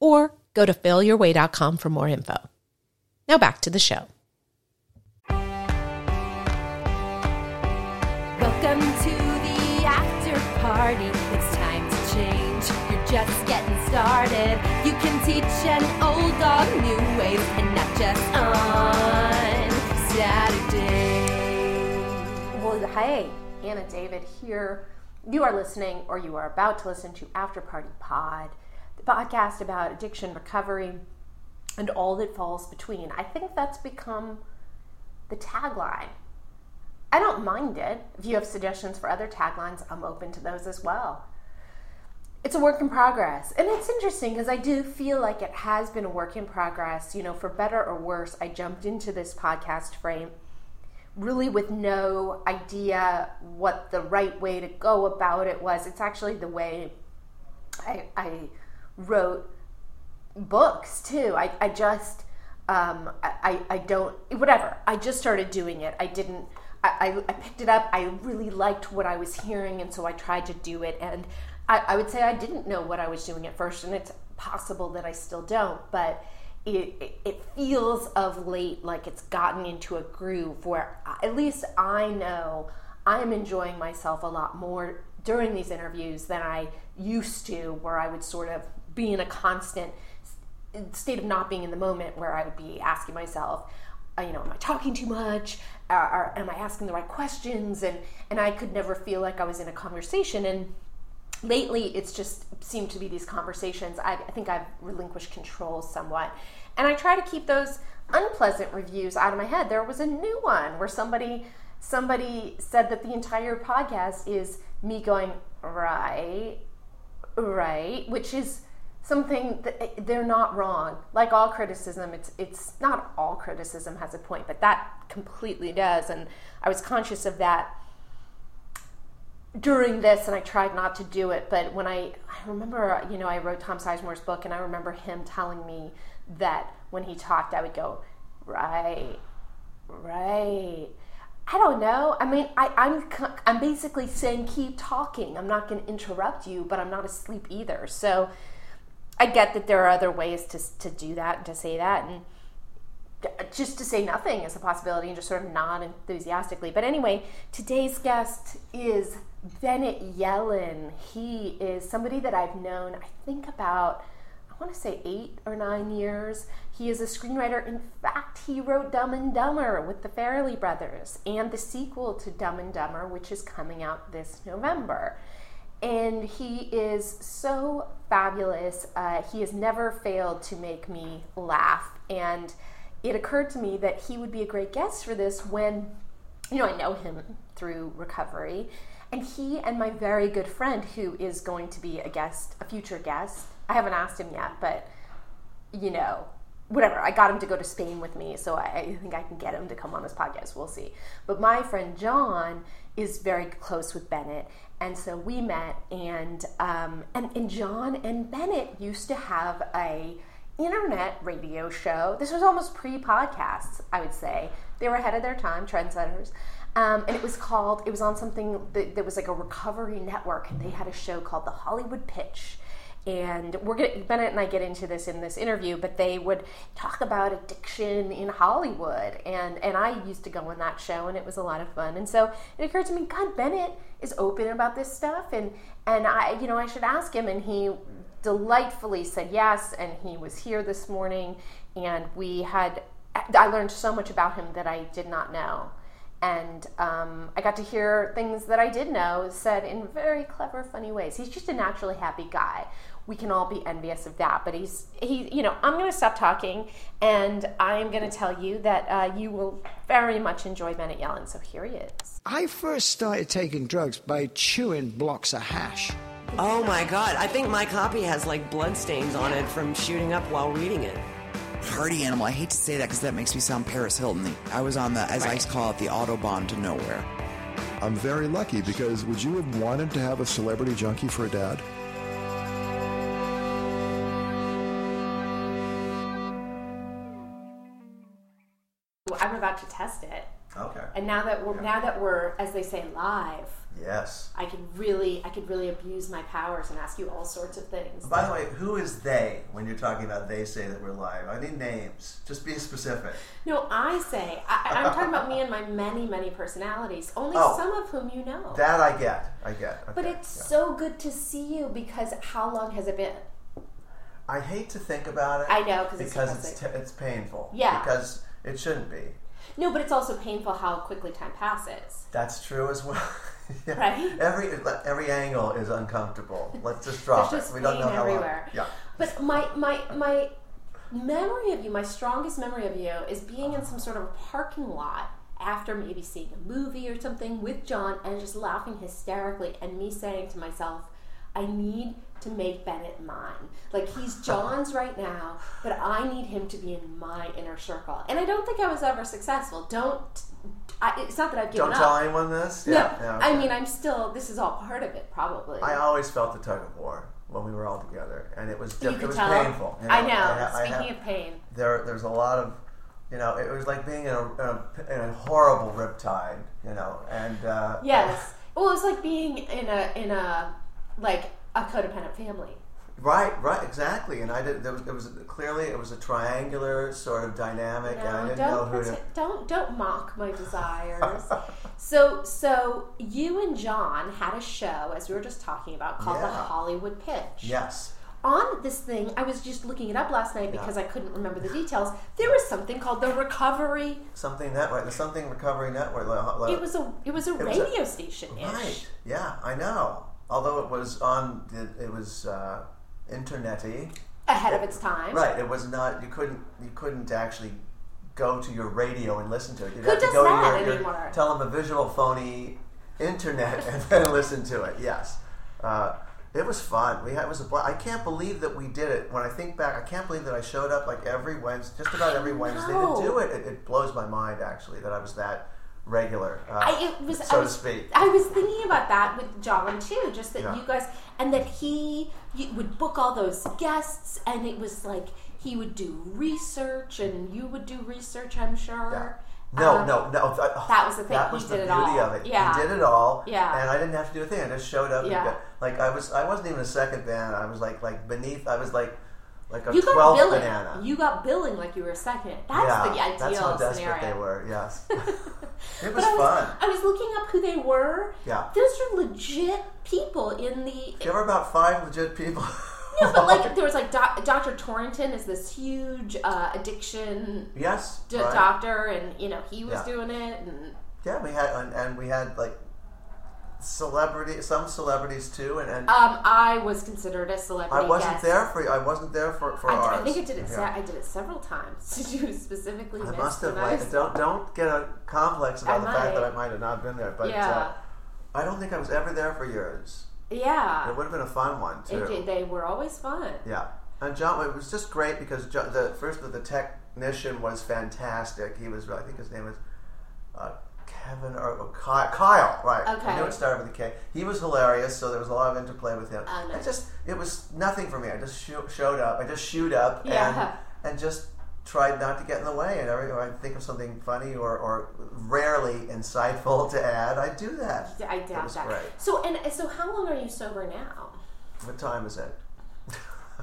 or go to failyourway.com for more info. Now back to the show. Welcome to the after party. It's time to change. You're just getting started. You can teach an old dog new ways and not just on Saturday. Well, hey, Anna David here. You are listening, or you are about to listen to After Party Pod, the podcast about addiction recovery and all that falls between. I think that's become the tagline. I don't mind it. If you have suggestions for other taglines, I'm open to those as well. It's a work in progress. And it's interesting because I do feel like it has been a work in progress. You know, for better or worse, I jumped into this podcast frame really with no idea what the right way to go about it was. It's actually the way I, I wrote books too. I, I just, um, I, I don't, whatever. I just started doing it. I didn't, I, I picked it up. I really liked what I was hearing, and so I tried to do it. And I, I would say I didn't know what I was doing at first, and it's possible that I still don't, but it, it, feels of late like it's gotten into a groove where at least I know I am enjoying myself a lot more during these interviews than I used to, where I would sort of be in a constant state of not being in the moment where I would be asking myself, uh, you know, am I talking too much? Or, or am I asking the right questions? And, and I could never feel like I was in a conversation. And lately it's just seemed to be these conversations I, I, think i've relinquished control somewhat and i try to keep those unpleasant reviews out of my head there was a new one where somebody somebody said that the entire podcast is me going right right which is something eh, they're not wrong like all criticism it's it's not all criticism has a point but that completely does and i was conscious of that during this and I tried not to do it, but when I I remember, you know, I wrote Tom Sizemore's book and I remember him telling me that when he talked I would go, "Right. Right." I don't know. I mean, I, I'm I'm basically saying keep talking. I'm not going to interrupt you, but I'm not asleep either. So I get that there are other ways to to do that and to say that, and just to say nothing is a possibility, and just sort of nod enthusiastically. But anyway, today's guest is Bennett Yellin, he is somebody that I've known, I think about, I want to say eight or nine years. He is a screenwriter. In fact, he wrote Dumb and Dumber with the Farrelly brothers and the sequel to Dumb and Dumber, which is coming out this November. And he is so fabulous. Uh, he has never failed to make me laugh. And it occurred to me that he would be a great guest for this when, you know, I know him through recovery and he and my very good friend, who is going to be a guest, a future guest, I haven't asked him yet, but you know, whatever. I got him to go to Spain with me, so I, I, think I can get him to come on this podcast. We'll see. But my friend John is very close with Bennett, and so we met, and um, and, and John and Bennett used to have a internet radio show. This was almost pre-podcasts, I would say. They were ahead of their time, trendsetters. Um, and it was called, it was on something that, that, was like a recovery network, and they had a show called The Hollywood Pitch. And we're gonna, Bennett and I get into this in this interview, but they would talk about addiction in Hollywood. And, and I used to go on that show, and it was a lot of fun. And so it occurred to me, God, Bennett is open about this stuff. And, and I, you know, I should ask him. And he delightfully said yes. And he was here this morning. And we had, I learned so much about him that I did not know and um, I got to hear things that I did know said in very clever, funny ways. He's just a naturally happy guy. We can all be envious of that, but he's he. You know, I'm going to stop talking, and I'm going to tell you that uh, you will very much enjoy Bennett Yellin. So here he is. I first started taking drugs by chewing blocks of hash. Oh my god, I think my copy has like blood stains on it from shooting up while reading it. Party animal. I hate to say that because that makes me sound Paris Hilton. I was on the, as I call it, the autobahn to nowhere. I'm very lucky because would you have wanted to have a celebrity junkie for a dad? I'm about to test it. Okay. And now that we're now that we're, as they say, live, Yes. I could really I could really abuse my powers and ask you all sorts of things. By the way, who is they when you're talking about they say that we're live? I need names. Just be specific. No, I say I, I'm talking about me and my many many personalities. Only Oh. some of whom you know. That I get. I get. but it's yeah. so good to see you because how long has it been? I hate to think about it. I know, 'cause it's because it's depressing. t- it's painful. Yeah. Because it shouldn't be. No, but it's also painful how quickly time passes. That's true as well. Yeah. Right? Every every angle is uncomfortable. Let's just drop There's it. just We don't know how long. Yeah. But my my my memory of you, my strongest memory of you, is being in some sort of parking lot after maybe seeing a movie or something with John and just laughing hysterically and me saying to myself, I need to make Bennett mine. Like he's John's right now, but I need him to be in my inner circle. And I don't think I was ever successful. Don't I, it's not that I've given Don't up. tell anyone this. no, Yeah. yeah, I mean I'm still. This is all part of it, probably. I always felt the tug of war when we were all together, and it was diff- it was tell. painful. you I know. ha- I Speaking have- of pain, there there's a lot of you know it was like being in a, in a, in a horrible riptide you know and uh, Yes. Well, it's like being in a in a like a codependent family. right right exactly and I did there was, it was clearly it was a triangular sort of dynamic and I No, didn't know who to don't don't mock my desires. so so you and John had a show as we were just talking about called the Hollywood Pitch. yes On this thing, I was just looking it up last night because I couldn't remember the details. There was something called the Recovery. something network the something recovery network It was a it was a was a- radio station right yeah I know although it was on the, it was uh, internety Ahead of its time. Right. It was not. You couldn't. You couldn't actually go to your radio and listen to it. You'd Who have to does go that to your, anymore? your televisual phony internet and then listen to it. Yes. Uh, it was fun. We had it was a. I can't believe that we did it. When I think back, I can't believe that I showed up like every Wednesday, just about every Wednesday to do it. it. It blows my mind actually that I was that regular. Uh, I, it was, so I was, to speak. I was thinking about that with John too, just that Yeah. you guys, and that he would book all those guests, and it was like he would do research, and you would do research, I'm sure. No, Um, no, no. That, that was the thing. That He was did the it beauty all. of it. Yeah. He did it all. Yeah. And I didn't have to do a thing. I just showed up. Yeah. got- like I was, I wasn't even a second band. I was like, like beneath. I was like, like a You got twelfth billing. banana. You got billing like you were second. That's yeah, the ideal that's how desperate scenario. they were. Yes, it was But I was, fun. I was looking up who they were. Yeah. Those are legit people in the There were about five legit people. No, but like there was like doc, Dr. Torrington is this huge uh, addiction yes, d- right. doctor, and you know he was Yeah. doing it, and Yeah, we had, and, and we had like celebrity, some celebrities too, and, and um, I was considered a celebrity. I wasn't guest. there for. I wasn't there for for I, ours. I think I did it. se- I did it several times. Did you specifically? I must have like was- don't don't get a complex about I the fact that. I might have not been there, but Yeah. uh, I don't think I was ever there for yours. yeah, It would have been a fun one too. It they were always fun. Yeah, and John, it was just great because John, the first of the technician was fantastic. He was, I think his name was uh, Kevin or, or Kyle, Kyle, right? I Okay. knew it started with a K. He was hilarious, so there was a lot of interplay with him. Oh, nice. It just, it was nothing for me. I just sho- showed up. I just shoot up Yeah. and and just tried not to get in the way. And every I think of something funny or, or rarely insightful to add, I do that. I doubt was that. great. So and so, how long are you sober now? What time is it?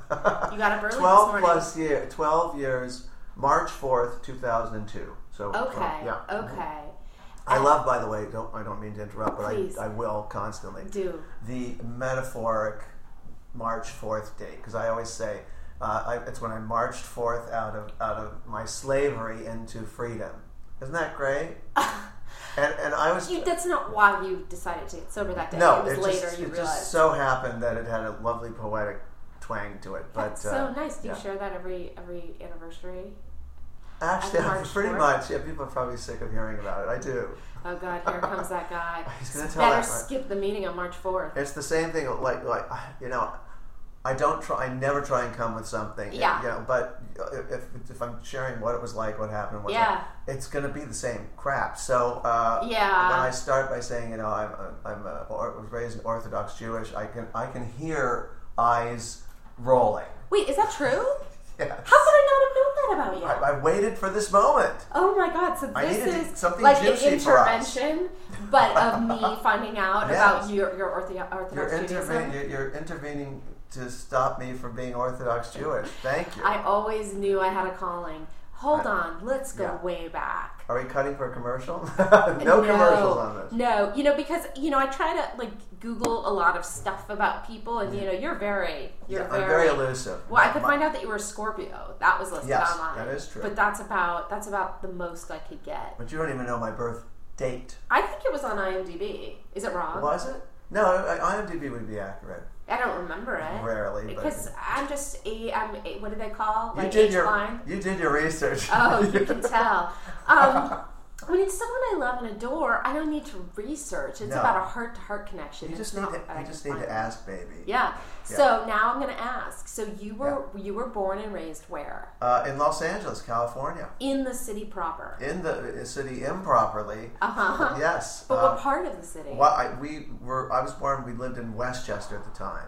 You got up early Twelve plus year, twelve years. March fourth, two thousand and two. So Okay. yeah. Okay. I love, by the way. Don't I don't mean to interrupt, but Please. I, I will constantly Do. the metaphoric March fourth date because I always say uh, I, it's when I marched forth out of out of my slavery into freedom. Isn't that great? and and I was You, that's not why you decided to get sober that day. no, it was it later just, you it realized. just so happened that it had a lovely poetic twang to it. But That's uh, so nice. Do you yeah. share that every every anniversary? Actually, pretty 4th? much. Yeah, people are probably sick of hearing about it. I do. Oh God, here comes that guy. He's gonna tell Better that- skip the meeting on March fourth. It's the same thing. Like, like you know, I don't try. I never try and come with something. Yeah. You know, but if, if I'm sharing what it was like, what happened, what Yeah. it's going to be the same crap. So uh, Yeah. when I start by saying, you know, I'm I'm a, or, was raised Orthodox Jewish, I can I can hear eyes rolling. Wait, is that true? Yes. How could I not have known I, waited for this moment. Oh my god! So I this needed is something like an juicy for us. intervention, but of me finding out Yes. about your your ortho- You're, Orthodox Judaism. You're, you're intervening to stop me from being Orthodox Jewish. Thank you. I always knew I had a calling. Hold on, let's go yeah. way back. Are we cutting for a commercial? no, commercials on this. No, you know because you know I try to like Google a lot of stuff about people, and you know you're very you're Yeah, very, I'm very elusive. Well, I could My- find out that you were a Scorpio. That was listed Yes, online. that is true. But that's about that's about the most I could get. But you don't even know my birth date. I think it was on IMDb. Is it wrong? Was it? No, IMDb would be accurate. I don't remember it. Rarely, because I'm just a I'm a, what do they call You like did H your line? you did your research. Oh, you can tell. Um, I mean, it's someone I love and adore. I don't need to research. It's No. about a heart to heart connection. You It's just need not to you just need to ask, baby. Yeah. Yeah. So now I'm going to ask. So you were you were born and raised where? Uh, in Los Angeles, California, In the city proper. in the city improperly. Uh huh. Yes. But uh, what part of the city? Well, I, we were. I was born. We lived in Westchester at the time.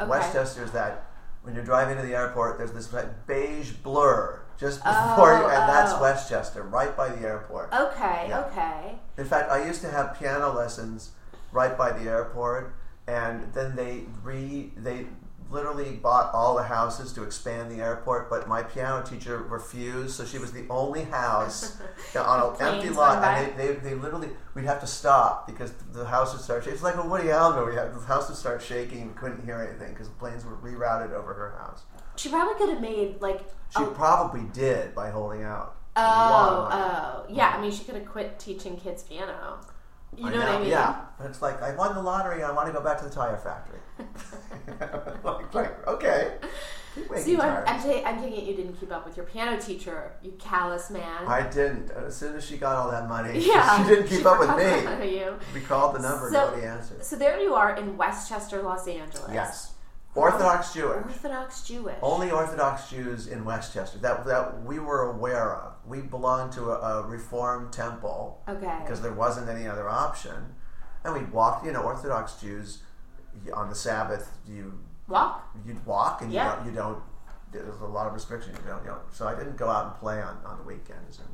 Okay. Westchester is that when you're driving to the airport, there's this beige blur just before you, and that's oh. Westchester, right by the airport. Okay. Yeah. Okay. In fact, I used to have piano lessons right by the airport, and then they re they literally bought all the houses to expand the airport. But my piano teacher refused, so she was the only house on an empty lot, and they, they, they literally we'd have to stop because the house would start. shaking. It's like a Woody Allen movie. The house would start shaking. We couldn't hear anything because the planes were rerouted over her house. She probably could have made like. She a- probably did by holding out. Oh, oh, yeah. I mean, she could have quit teaching kids piano. You know, what I mean? Yeah, but it's like I won the lottery. I want to go back to the tire factory. like, like, okay. So I'm, tires. I'm, ta- taking it you didn't keep up with your piano teacher, you callous man. I didn't. As soon as she got all that money, yeah, she didn't keep up with me. you. We called the number, So- nobody answered. So there you are in Westchester, Los Angeles. Yes, Orthodox Jewish. Orthodox Jewish. Only Orthodox Jews in Westchester that that we were aware of. We belonged to a, a Reformed temple Okay. because there wasn't any other option, and we walked. You know, Orthodox Jews on the Sabbath you Walk. you'd walk and Yeah. you don't you don't there's a lot of restrictions you don't you know so I didn't go out and play on, on the weekends and,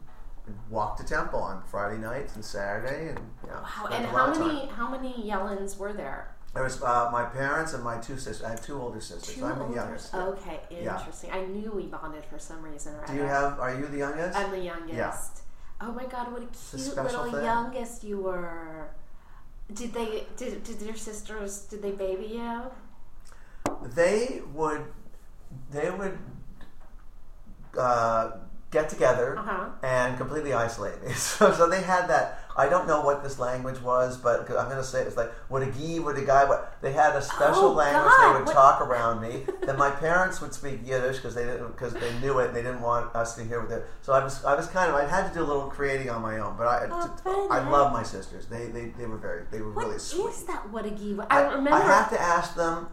walk to temple on Friday nights and Saturday and you know, Wow. And how many how many Yellins were there? There was uh, my parents and my two sisters I have two older sisters Two I'm the older- youngest Okay, Yeah. interesting. I knew we bonded for some reason. Right? do you have are you the youngest I'm the youngest. Yeah. Oh my god, what a a cute special little thing. youngest you were. Did they did did your sisters did they baby you? they would they would uh, get together Uh-huh. and completely isolate me. So, so they had that. I don't know what this language was, but I'm going to say it's like what a gee, what a guy. What they had a special Oh, language God, they would what- talk around me. then my parents would speak Yiddish because they didn't because they knew it. and They didn't want us to hear what they. So I was I was kind of I had to do a little creating on my own. But I Oh, I eh? love my sisters. They they, they were very they were What really is sweet. that? What a giva? I, remember. I have to ask them.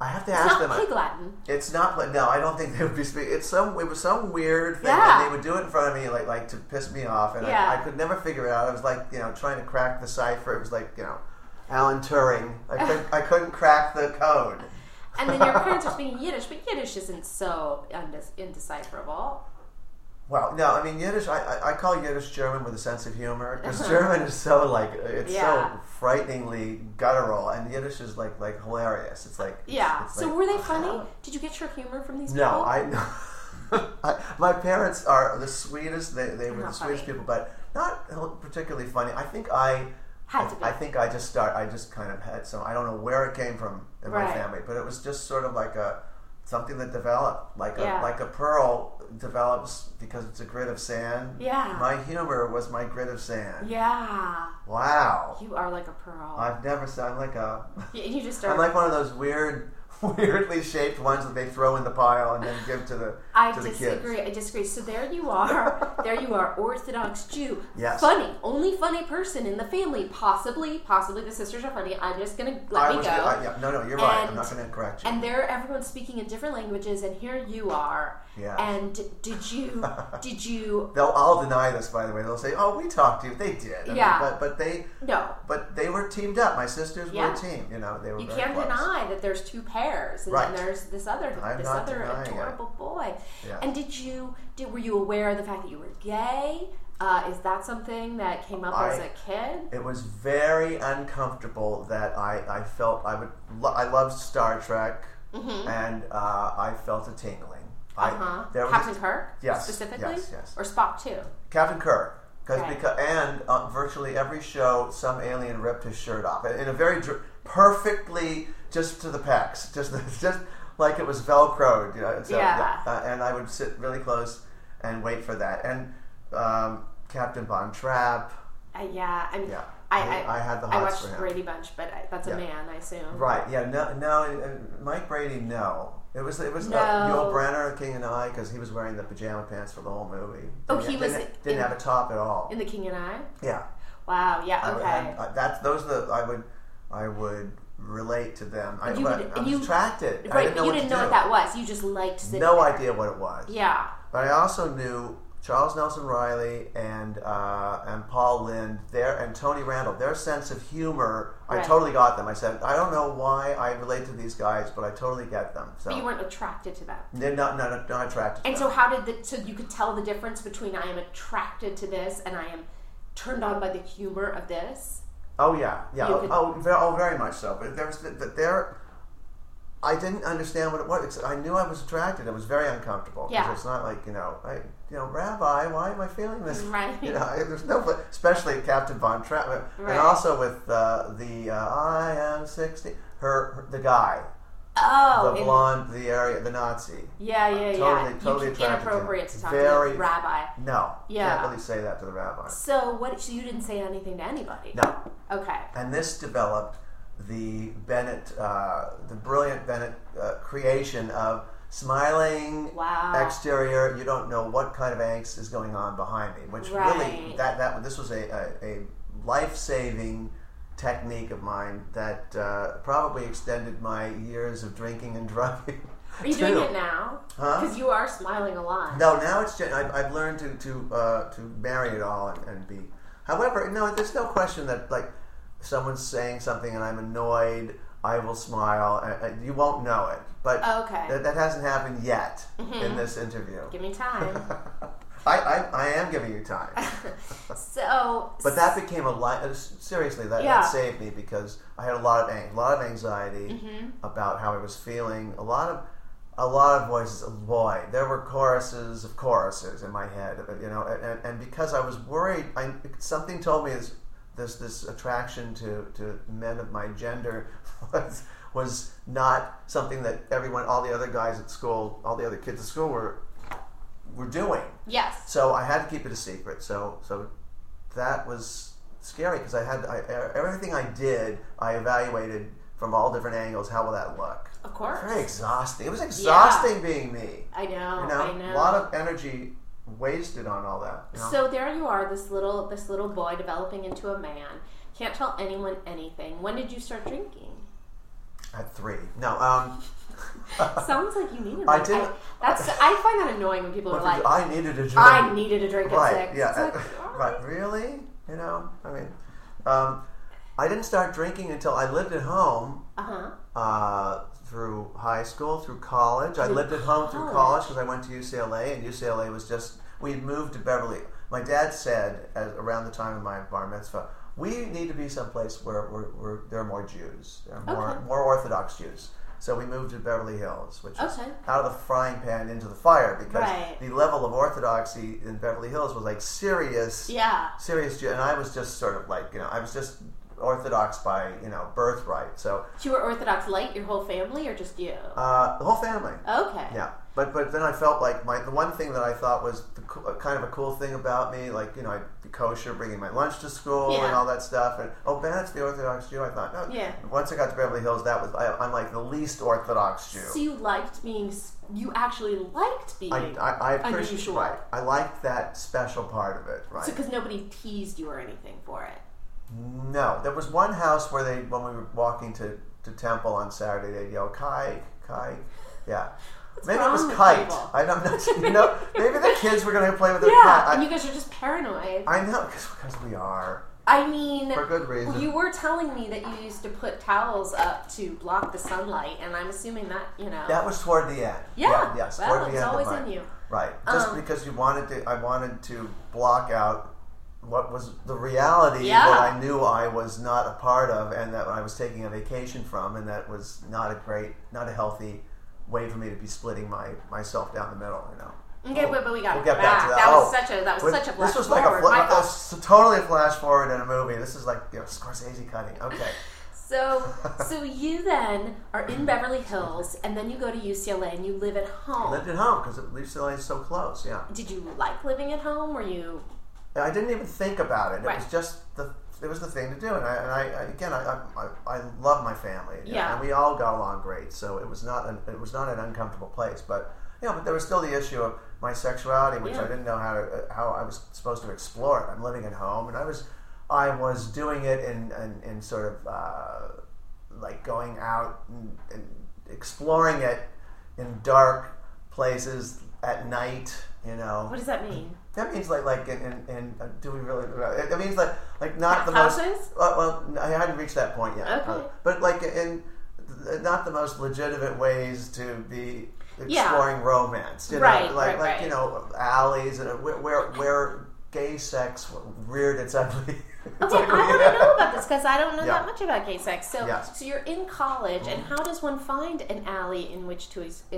I have to it's ask not them. Uh, pig Latin. It's not no, I don't think they would be speaking. It's some it was some weird thing, Yeah. and they would do it in front of me, like like to piss me off, and Yeah. I, I could never figure it out. I was like you know trying to crack the cipher. It was like you know Alan Turing. I couldn't I couldn't crack the code. And then your parents are speaking Yiddish, but Yiddish isn't so undec- Well, no, I mean Yiddish. I, I, I call Yiddish German with a sense of humor because uh-huh. German is so like it's Yeah. so frighteningly guttural, and Yiddish is like like hilarious. It's like Yeah. it's so like- were they funny? Did you get your humor from these No, people? I, I my parents are the sweetest. They, they were the sweetest funny. people, but not particularly funny. I think I Had to be. I think I just start. I just kind of had some. I don't know where it came from in my family, but it was just sort of like a something that developed, like a Yeah. like a pearl develops because it's a grit of sand. Yeah. My humor was my grit of sand. Yeah. Wow. You are like a pearl. I've never said I'm like a. you you just I'm like one of those weird weirdly shaped ones that they throw in the pile and then give to the I to the disagree. kids. I disagree. So there you are. there you are, Orthodox Jew. Yes. Funny, only funny person in the family. Possibly, possibly the sisters are funny. I'm just gonna let I me was, go. I, yeah, no, no, you're right. I'm not going to correct you. and there, everyone's speaking in different languages, and here you are. Yeah. And did you? did you? They'll all deny this, by the way. They'll say, "Oh, we talked to you." They did. I mean, Yeah. but but they No. but they were teamed up. My sisters Yeah. were a team. You know, they were. You can't close. deny that there's two pairs, and Right. then there's this other, I'm this other denying it. adorable boy. Yeah. And did you? Did were you aware of the fact that you were gay? Uh, is that something that came up as a kid? It was very uncomfortable that I, I felt I would lo- I loved Star Trek and uh, I felt a tingling. I. Uh-huh. was Captain a- Kirk, Yes, specifically, yes, yes. or Spock too. Captain Kirk. Cause, Okay. because, and uh, virtually every show, some alien ripped his shirt off in a very dr- perfectly just to the pecs, just just like it was velcroed. You know, so, Yeah. Uh, and I would sit really close and wait for that. And um, Captain Von Trapp, Uh, yeah, I mean, Yeah. I, I- I, I had the I watched for him. Brady Bunch, but I, that's a Yeah. man, I assume. right? Yeah, no, no, uh, Mike Brady, no. It was it was uh, No. Yul Brynner, King and I, because he was wearing the pajama pants for the whole movie. Oh, Didn't- he was didn't, didn't in- have a top at all. In The King and I. yeah. Wow. Yeah. I Okay. I- I- that's those are the I would I would relate to them. I, you would- I was you- attracted. I right, didn't know you what didn't know do. what that was. You just liked sitting No there. idea what it was. Yeah. But I also knew Charles Nelson Reilly and uh, and Paul Lynde, there and Tony Randall, their sense of humor. I totally got them. I said, I don't know why I relate to these guys, but I totally get them. So But you weren't attracted to them. they're not not, not attracted. to And them. so, how did the, so you could tell the difference between I am attracted to this and I am turned on by the humor of this? Oh yeah, yeah. You Oh, could- oh, oh very, oh, very much so. But there that there. I didn't understand what it was. I knew I was attracted. It was very uncomfortable. Yeah. It's not like you know, I, you know, Rabbi, why am I feeling this? Right. You know, there's no, especially Captain Von Trapp, Right. and also with uh, the uh, I am sixty. Her, her, the guy, Oh, the blonde, the area, the Nazi. yeah, yeah, yeah. Totally- You- totally attracted to him. inappropriate to talk Very- to the rabbi. No, Yeah. can't really say that to the rabbi. So what? So you didn't say anything to anybody? No. Okay. and this developed the Bennett, uh, the brilliant Bennett uh, creation of smiling Wow. exterior. You don't know what kind of angst is going on behind me, which really that that this was a, a, a life saving technique of mine that uh, probably extended my years of drinking and drugging. Are you too. doing it now? Huh? Because you are smiling a lot. No, now it's gen- I've, I've learned to to uh, to marry it all and, and be. However, no, there's no question that like someone's saying something and I'm annoyed, I will smile. And, and you won't know it, but Okay. Mm-hmm. that, that hasn't happened yet in this interview. Give me time. I, I, I am giving you time, so. but that became a li- uh, seriously that, Yeah. that saved me because I had a lot of ang- a lot of anxiety Mm-hmm. about how I was feeling. A lot of a lot of voices. Oh boy, there were choruses of choruses in my head. uh, You know, and, and because I was worried, I, something told me this this this attraction to, to men of my gender was was not something that everyone, all the other guys at school, all the other kids at school were were doing. yes. So I had to keep it a secret. So so that was scary because I had I, everything I did. I evaluated from all different angles. How will that look? Of course. Very exhausting. It was exhausting being me. I know. You know, I know. a lot of energy wasted on all that. You know? So there you are, this little this little boy developing into a man. Can't tell anyone anything. When did you start drinking? At three. No, um, Sounds like you needed I one. didn't- that's I find that annoying when people are like, I needed a drink. I needed a drink at right. six. Yeah. Like, all right. Really? You know, I mean, um, I didn't start drinking until I lived at home. Uh-huh. uh, through high school, through college. I lived at home through college. college because I went to UCLA, and UCLA was just we had moved to Beverly. My dad said as, around the time of my bar mitzvah, we need to be someplace where, where, where there are more Jews, there are more Okay. more Orthodox Jews. So we moved to Beverly Hills, which Okay. out of the frying pan into the fire because Right. the level of orthodoxy in Beverly Hills was like serious Yeah. serious Jew, and I was just sort of like you know I was just Orthodox by you know birthright. So You were Orthodox light, your whole family, or just you? uh, the whole family. okay. Yeah, but but then I felt like my the one thing that I thought was the, kind of a cool thing about me, like you know, I'd kosher, bringing my lunch to school and all that stuff. And oh, Bennett's the Orthodox Jew. I thought, no. Yeah. Once I got to Beverly Hills, that was I, I'm like the least Orthodox Jew. So you liked being, you actually liked being I, I, I appreciate right. I liked that special part of it. Right. So because nobody teased you or anything for it. No, there was one house where they, when we were walking to, to temple on Saturday, they'd yell "kike, kike." Yeah, maybe it was kite. I don't know. You know, maybe the kids were going to play with their Yeah, kite. and you guys are just paranoid. I know because we are. I mean, For good reason. You were telling me that you used to put towels up to block the sunlight, and I'm assuming that you know. That was toward the end. Yeah, yes, well, toward the end always of in you. Right. Just Um, because you wanted to, I wanted to block out what was the reality Yeah. that I knew I was not a part of, and that I was taking a vacation from, and that was not a great, not a healthy way for me to be splitting my myself down the middle. You know. Okay, but, but we got We'll get back to that. That was Oh, such a that was such a flash This was like a forward. fla- totally a flash forward in a movie. This is like you know, Scorsese cutting. Okay. So, so you then are in Beverly Hills, and then you go to UCLA, and you live at home. Lived at home because UCLA is so close. Yeah. Did you like living at home? Were you? I didn't even think about it. It Right. was just the it was the thing to do. And I, and I I- again I, I I love my family. know, Yeah. And we all got along great. So it was not an, it was not an uncomfortable place. But you know, but there was still the issue of my sexuality, which Yeah. I didn't know how to uh, how I was supposed to explore it. I'm living at home, and I was I was doing it in in, in sort of uh, like going out and, and exploring it in dark places at night. You know, What does that mean? That means like like in, in, in uh, do we really? It it means like like not the most. Houses? Uh, well, I hadn't reached that point yet. Okay. Uh, but like in th- not the most legitimate ways to be Yeah. exploring romance. You know? Like right, like right. you know alleys and uh, where where, where gay sex reared its ugly. Okay, I want to know about this because I don't know Yeah. that much about gay sex. So, Yes. Mm-hmm. so you're in college, and how does one find an alley in which to, ex- uh,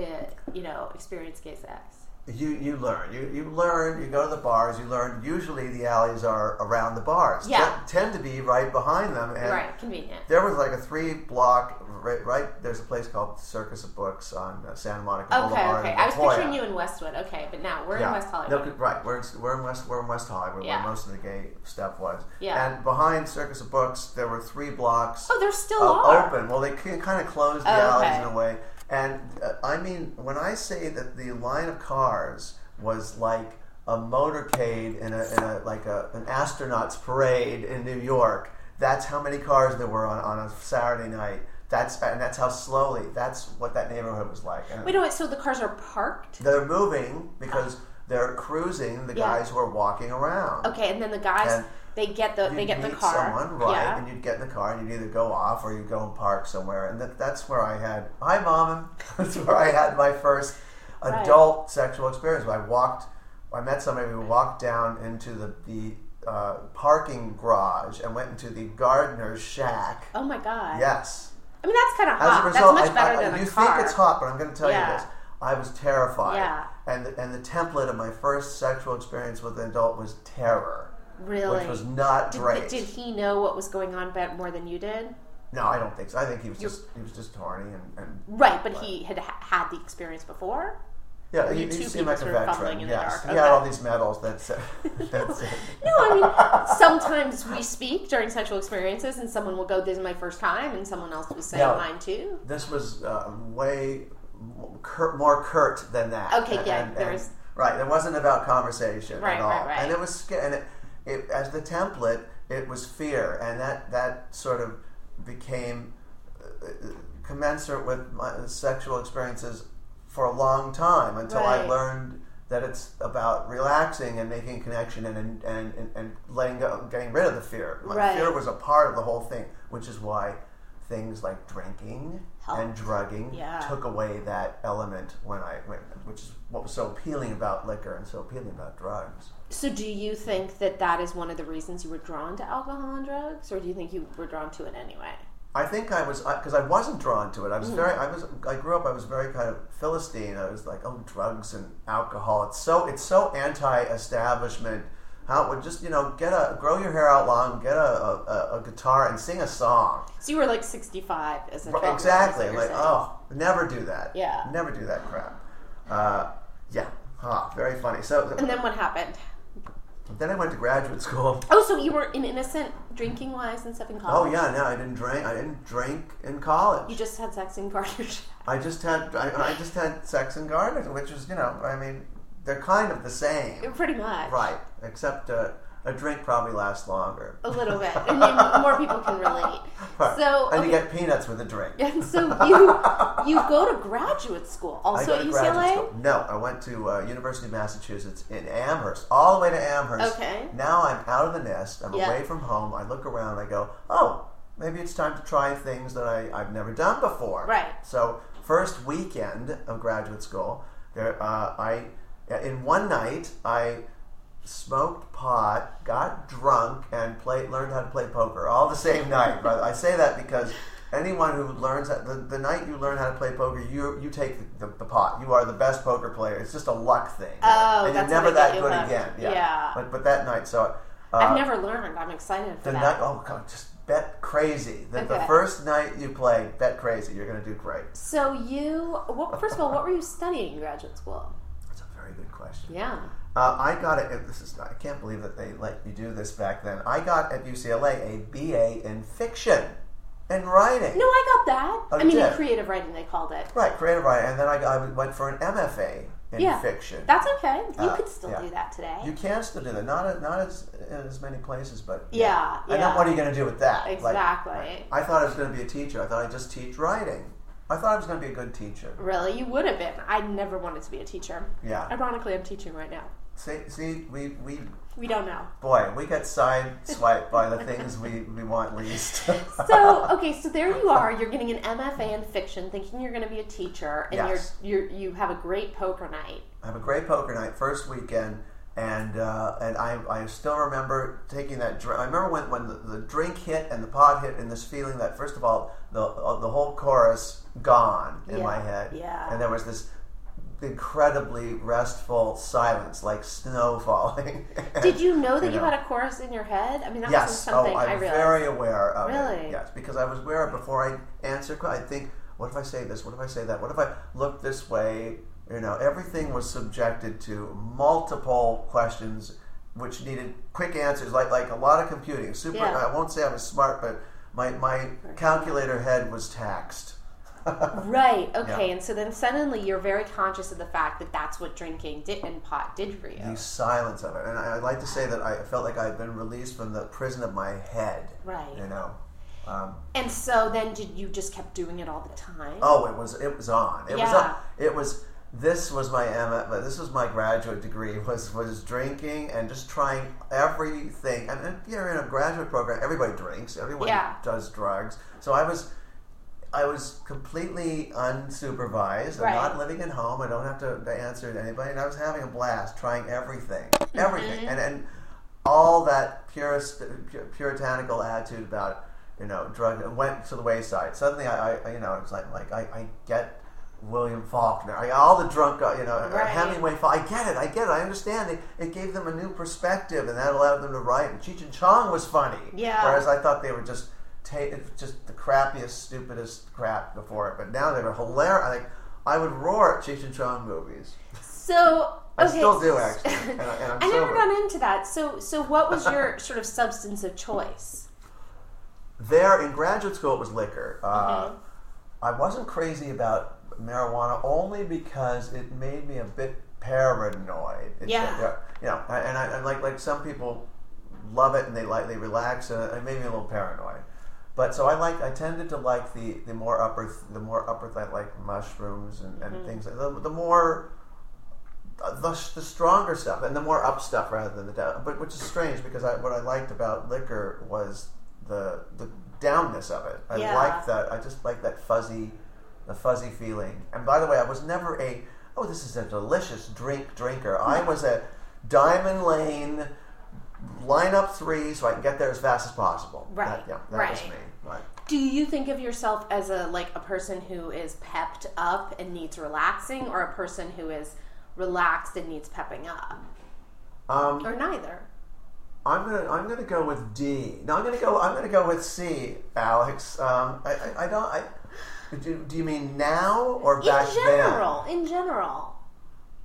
you know, experience gay sex? You you learn. You you learn. You go to the bars. You learn. Usually the alleys are around the bars. Yeah. Te- tend to be right behind them. And right, convenient. There was like a three block right, right. There's a place called Circus of Books on uh, Santa Monica Okay, Boulevard. okay. in I was picturing you in Westwood. Okay, but now we're in West Hollywood. No, right. We're in, we're in West we're in West Hollywood Yeah. where most of the gay stuff was. Yeah. And behind Circus of Books, there were three blocks. Oh, there still uh, are. open. Well, they kind of closed the Oh, alleys okay. in a way. And uh, I mean, when I say that the line of cars was like a motorcade in a, in a like a, an astronauts parade in New York. That's how many cars there were on, on a Saturday night. That's and that's how slowly. That's what that neighborhood was like. And Wait, no, wait. So the cars are parked. they're moving because they're cruising the Yeah. guys who are walking around. Okay, and then the guys And they get the they You'd get the car. someone, right? Yeah. And you'd get in the car, and you'd either go off or you'd go and park somewhere. And that, that's where I had hi, mom. that's where I had my first Right. adult sexual experience. I walked, I met somebody who walked down into the the uh, parking garage and went into the gardener's shack. oh my god. Yes. I mean that's kind of As hot. a result, that's much better I- than you a car. think it's hot, but I'm going to tell Yeah. you this. I was terrified. Yeah. And the, and the template of my first sexual experience with an adult was terror, Really. which was not did, great. did he know what was going on bet more than you did? No, I don't think so. I think he was just he was just horny and, and Right, but he had ha- had the experience before. yeah, he, you he seemed like a veteran. fumbling in the yes, he Okay. had all these medals that said that's it. No, I mean sometimes we speak during sexual experiences, and someone will go, "This is my first time," and someone else will say, No. "Mine too." This was uh, way curt, more curt than that. Okay, And- yeah, and- there's- and- right. It wasn't about conversation Right, at all, right, right. and it was and it, it as the template. It was fear, and that that sort of became uh, commensurate with my sexual experiences for a long time until I learned that it's about relaxing and making a connection and and, and, and letting go, getting rid of the fear. My Right. fear was a part of the whole thing, which is why things like drinking Help. and drugging Yeah. took away that element when I went, which is what was so appealing about liquor and so appealing about drugs. So, do you think that that is one of the reasons you were drawn to alcohol and drugs, or do you think you were drawn to it anyway? I think I was because I wasn't drawn to it. I Mm. was very. I was. I grew up. I was very kind of philistine. I was like, oh, drugs and alcohol. It's so. It's so anti-establishment. How would just you know get a grow your hair out long, get a, a, a guitar and sing a song. So you were like sixty-five as a Right, 12 exactly. Like, Like oh, never do that. Yeah. Never do that crap. Uh, yeah. Huh, very funny. So And then what happened? Then I went to graduate school. Oh, so you were an innocent drinking wise and stuff in college? Oh yeah, no, I didn't drink. I didn't drink in college. You just had sex in partnership. I just had I, I just had sex in gardening, which is you know I mean they're kind of the same, Pretty much. right? Except uh, a drink probably lasts longer. A little bit. And then more people can relate. Right. So, and you get peanuts with a drink. And so you you go to graduate school also at UCLA? school. No, I went to uh, University of Massachusetts in Amherst, all the way to Amherst. Okay. Now I'm out of the nest. I'm Yeah. away from home. I look around. I go, oh, maybe it's time to try things that I, I've never done before. Right. So first weekend of graduate school, there uh, I in one night I smoked pot, got drunk, and played learned how to play poker all the same night. Right? I say that because anyone who learns that the, the night you learn how to play poker, you you take the, the, the pot. You are the best poker player. It's just a luck thing. Oh, and that's you're never that good hooked. again. Yeah. Yeah. But but that night, so. Uh, I've never learned. I'm excited for the that. night, oh god, just bet crazy. The, the first night you play, bet crazy. You're going to do great. So you, what, first of all, what were you studying in graduate school? That's a very good question. Yeah. Uh, I got it. This is I can't believe that they let you do this back then. I got at UCLA a BA in fiction and writing. No, I got that. Oh, I mean, did? creative writing they called it. Right, creative writing, and then I, I went for an MFA in Yeah. fiction. That's okay. You Uh, could still yeah. do that today. you can still do that. Not at, not as in as many places, but Yeah, And then what are you going to do with that? Like, Exactly. I thought I was going to be a teacher. I thought I'd just teach writing. I thought I was going to be a good teacher. really, you would have been. I never wanted to be a teacher. Yeah. Ironically, I'm teaching right now. See, see, we we We don't know. boy, we get sideswiped by the things we, we want least. So okay, so there you are. You're getting an MFA in fiction, thinking you're going to be a teacher, and Yes. you're you're you have a great poker night. I have a great poker night first weekend, and uh, and I, I still remember taking that. Dr- I remember when, when the, the drink hit and the pot hit, and this feeling that first of all the uh, the whole chorus gone in Yeah, my head, yeah. and there was this incredibly restful silence, like snow falling. Did you know that you, know. had a chorus in your head? I mean, that wasn't Yes. something oh, I I'm realized. very aware of Really? it. Yes, because I was aware of before I answer. I think, what if I say this? What if I say that? What if I look this way? You know, everything was subjected to multiple questions, which needed quick answers. Like like a lot of computing. Super. Yeah. I won't say I was smart, but my my calculator head was taxed. Right. Okay. Yeah. And so then suddenly you're very conscious of the fact that that's what drinking did and pot did for you. The silence of it, and I, I'd like to say that I felt like I had been released from the prison of my head. Right. You know. Um, And so then did you just kept doing it all the time? Oh, it was it was on. It was Yeah. on. It was this was my M. This was my graduate degree was was drinking and just trying everything. And, and you're in a graduate program. Everybody drinks. Everyone Yeah. does drugs. So I was. I was completely unsupervised. I'm Right. not living at home. I don't have to, to answer to anybody. And I was having a blast trying everything, Mm-hmm. everything, and and all that purist, pu- puritanical attitude about you know drug went to the wayside. Suddenly, I, I you know it's like like I, I get William Faulkner, I, all the drunk uh, you know Right. Hemingway. I get it, I get it, I understand it. It gave them a new perspective, and that allowed them to write. And Cheech and Chong was funny, Yeah. Whereas I thought they were just ta- just the crappiest, stupidest crap before it. But now they were hilarious. Like I would roar at Cheech and Chong movies. So I okay. still do actually, and, I- and I never sober. got into that. So so what was your sort of substance of choice? There in graduate school, it was liquor. Uh, Mm-hmm. I wasn't crazy about marijuana only because it made me a bit paranoid. It- Yeah. you know, and I and like like some people love it and they like they relax and it made me a little paranoid. But so I like I tended to like the the more upper the more upper th- like mushrooms and, Mm-hmm. and things the, the more the, the stronger stuff and the more up stuff rather than the down. But which is strange because I, what I liked about liquor was the the downness of it. I Yeah. liked that. I just like that fuzzy, the fuzzy feeling. And by the way, I was never a oh this is a delicious drink drinker. I was a Diamond Lane line up three so I can get there as fast as possible. Right, That, yeah, that was right. me. Right. Do you think of yourself as a like a person who is pepped up and needs relaxing, or a person who is relaxed and needs pepping up, Um, or neither? I'm gonna I'm gonna go with D. No, I'm gonna go I'm gonna go with C, Alex. Um, I, I, I don't. I, do, do you mean now or back in general, in general.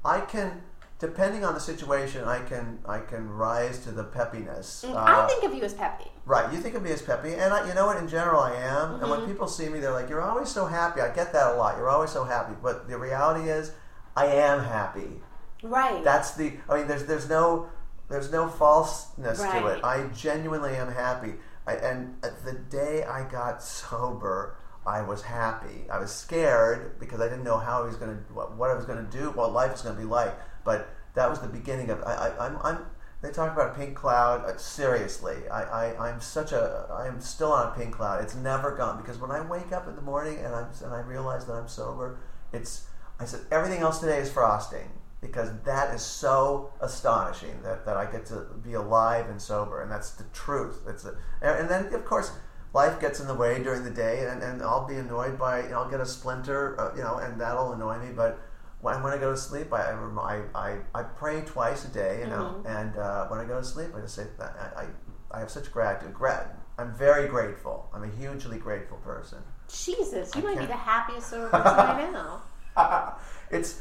I can depending on the situation, I can I can rise to the peppiness. I Uh, think of you as peppy. Right, you think of me as peppy, and I, you know what? In general, I am. And Mm-hmm. when people see me, they're like, "You're always so happy." I get that a lot. You're always so happy, but the reality is, I am happy. Right. That's the. I mean, there's there's no there's no falseness to it. I genuinely am happy. I, and the day I got sober, I was happy. I was scared because I didn't know how I was going to what, what I was going to do, what life was going to be like. But that was the beginning of. I, I, I'm, I'm. They talk about a pink cloud. Uh, seriously, I, I, I'm such a. I am still on a pink cloud. It's never gone because when I wake up in the morning and I'm and I realize that I'm sober, it's. I said everything else today is frosting because that is so astonishing that, that I get to be alive and sober, and that's the truth. It's a, and and then of course life gets in the way during the day, and, and I'll be annoyed by you know, I'll get a splinter, uh, you know, and that'll annoy me. But when, when I go to sleep, I, I, I, I, I pray twice a day, you know, and uh, when I go to sleep, I just say I, I, I have such gratitude. Gra- I'm very grateful. I'm a hugely grateful person. Jesus, you might be can't- the happiest sober person I know. it's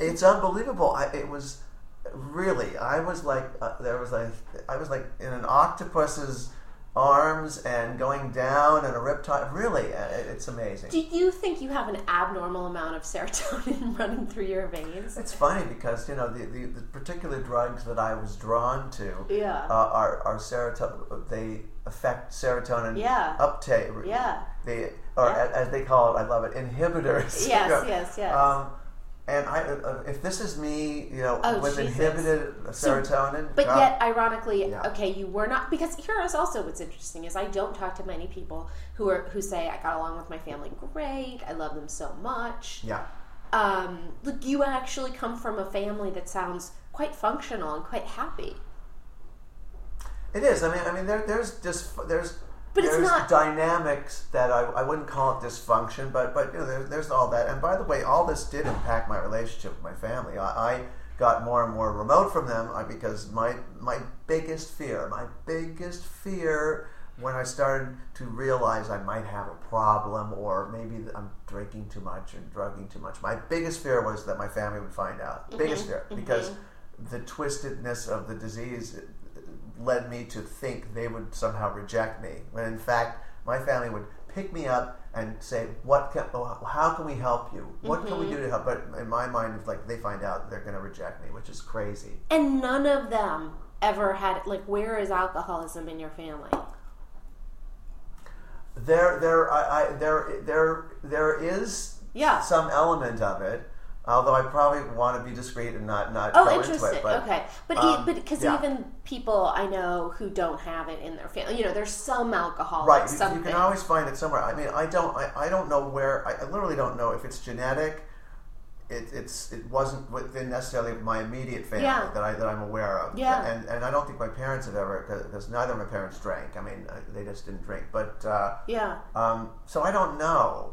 it's unbelievable. I, it was really. I was like uh, there was like I was like in an octopus's arms and going down and a riptide. Really, uh, it's amazing. Do you think you have an abnormal amount of serotonin running through your veins? It's funny because you know the, the, the particular drugs that I was drawn to Yeah. uh, are are serotonin. They affect serotonin Yeah. uptake. Yeah. They or Yeah. as they call it, I love it, inhibitors. Yes, You know, yes, yes. Um, and I, uh, if this is me, you know, Oh, with Jesus. inhibited serotonin, But God, yet, ironically, Yeah. okay, you were not because here is also what's interesting is I don't talk to many people who are who say I got along with my family great, I love them so much. yeah, Um, look, you actually come from a family that sounds quite functional and quite happy. it is. I mean, I mean, there, there's just there's. But it's there's not- dynamics that I, I wouldn't call it dysfunction, but but you know, there's, there's all that. And by the way, all this did impact my relationship with my family. I, I got more and more remote from them because my my biggest fear, my biggest fear when I started to realize I might have a problem or maybe I'm drinking too much or drugging too much. My biggest fear was that my family would find out. Mm-hmm. Biggest fear mm-hmm. because the twistedness of the disease led me to think they would somehow reject me. When in fact, my family would pick me up and say, "What? Can, oh, how can we help you? What can we mm-hmm. do to help?" But in my mind, it's like they find out they're going to reject me, which is crazy. And none of them ever had like where is alcoholism in your family? There, there, I, I, there, there, there is Yeah. some element of it. Although I probably want to be discreet and not not Oh, go into it. But, okay, but um, e- but because yeah. even people I know who don't have it in their family, you know, there's some alcohol. Right, you, you can always find it somewhere. I mean, I don't, I, I don't know where. I, I literally don't know if it's genetic. It, it's it wasn't within necessarily my immediate family Yeah. that I that I'm aware of. Yeah. and and I don't think my parents have ever because neither of my parents drank. I mean, they just didn't drink. But uh, Yeah. um, so I don't know,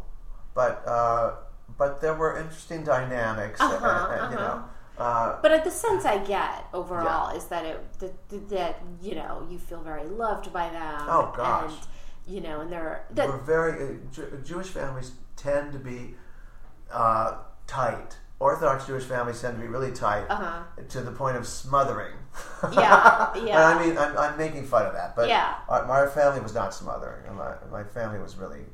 but uh, but there were interesting dynamics. Uh-huh, and, you uh-huh. know, uh, But the sense I get overall is that it that, that you know you feel very loved by them. Oh, gosh. And you know, and they're that, we're very uh, Ju- Jewish families tend to be uh, tight. Orthodox Jewish families tend to be really tight Uh-huh. to the point of smothering. Yeah, And yeah. I mean, I'm, I'm making fun of that, but Yeah. our, my family was not smothering. My, my family was really,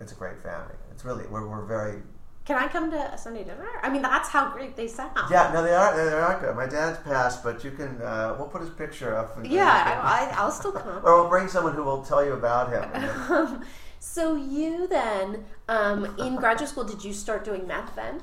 it's a great family. It's really, we're, we're very, Can I come to a Sunday dinner? I mean, that's how great they sound. yeah, no, they are, they are good. My dad's passed, but you can, uh, we'll put his picture up. and- Yeah, I, I, I'll still come. or we'll bring someone who will tell you about him. So you then, um, in graduate school, did you start doing meth then?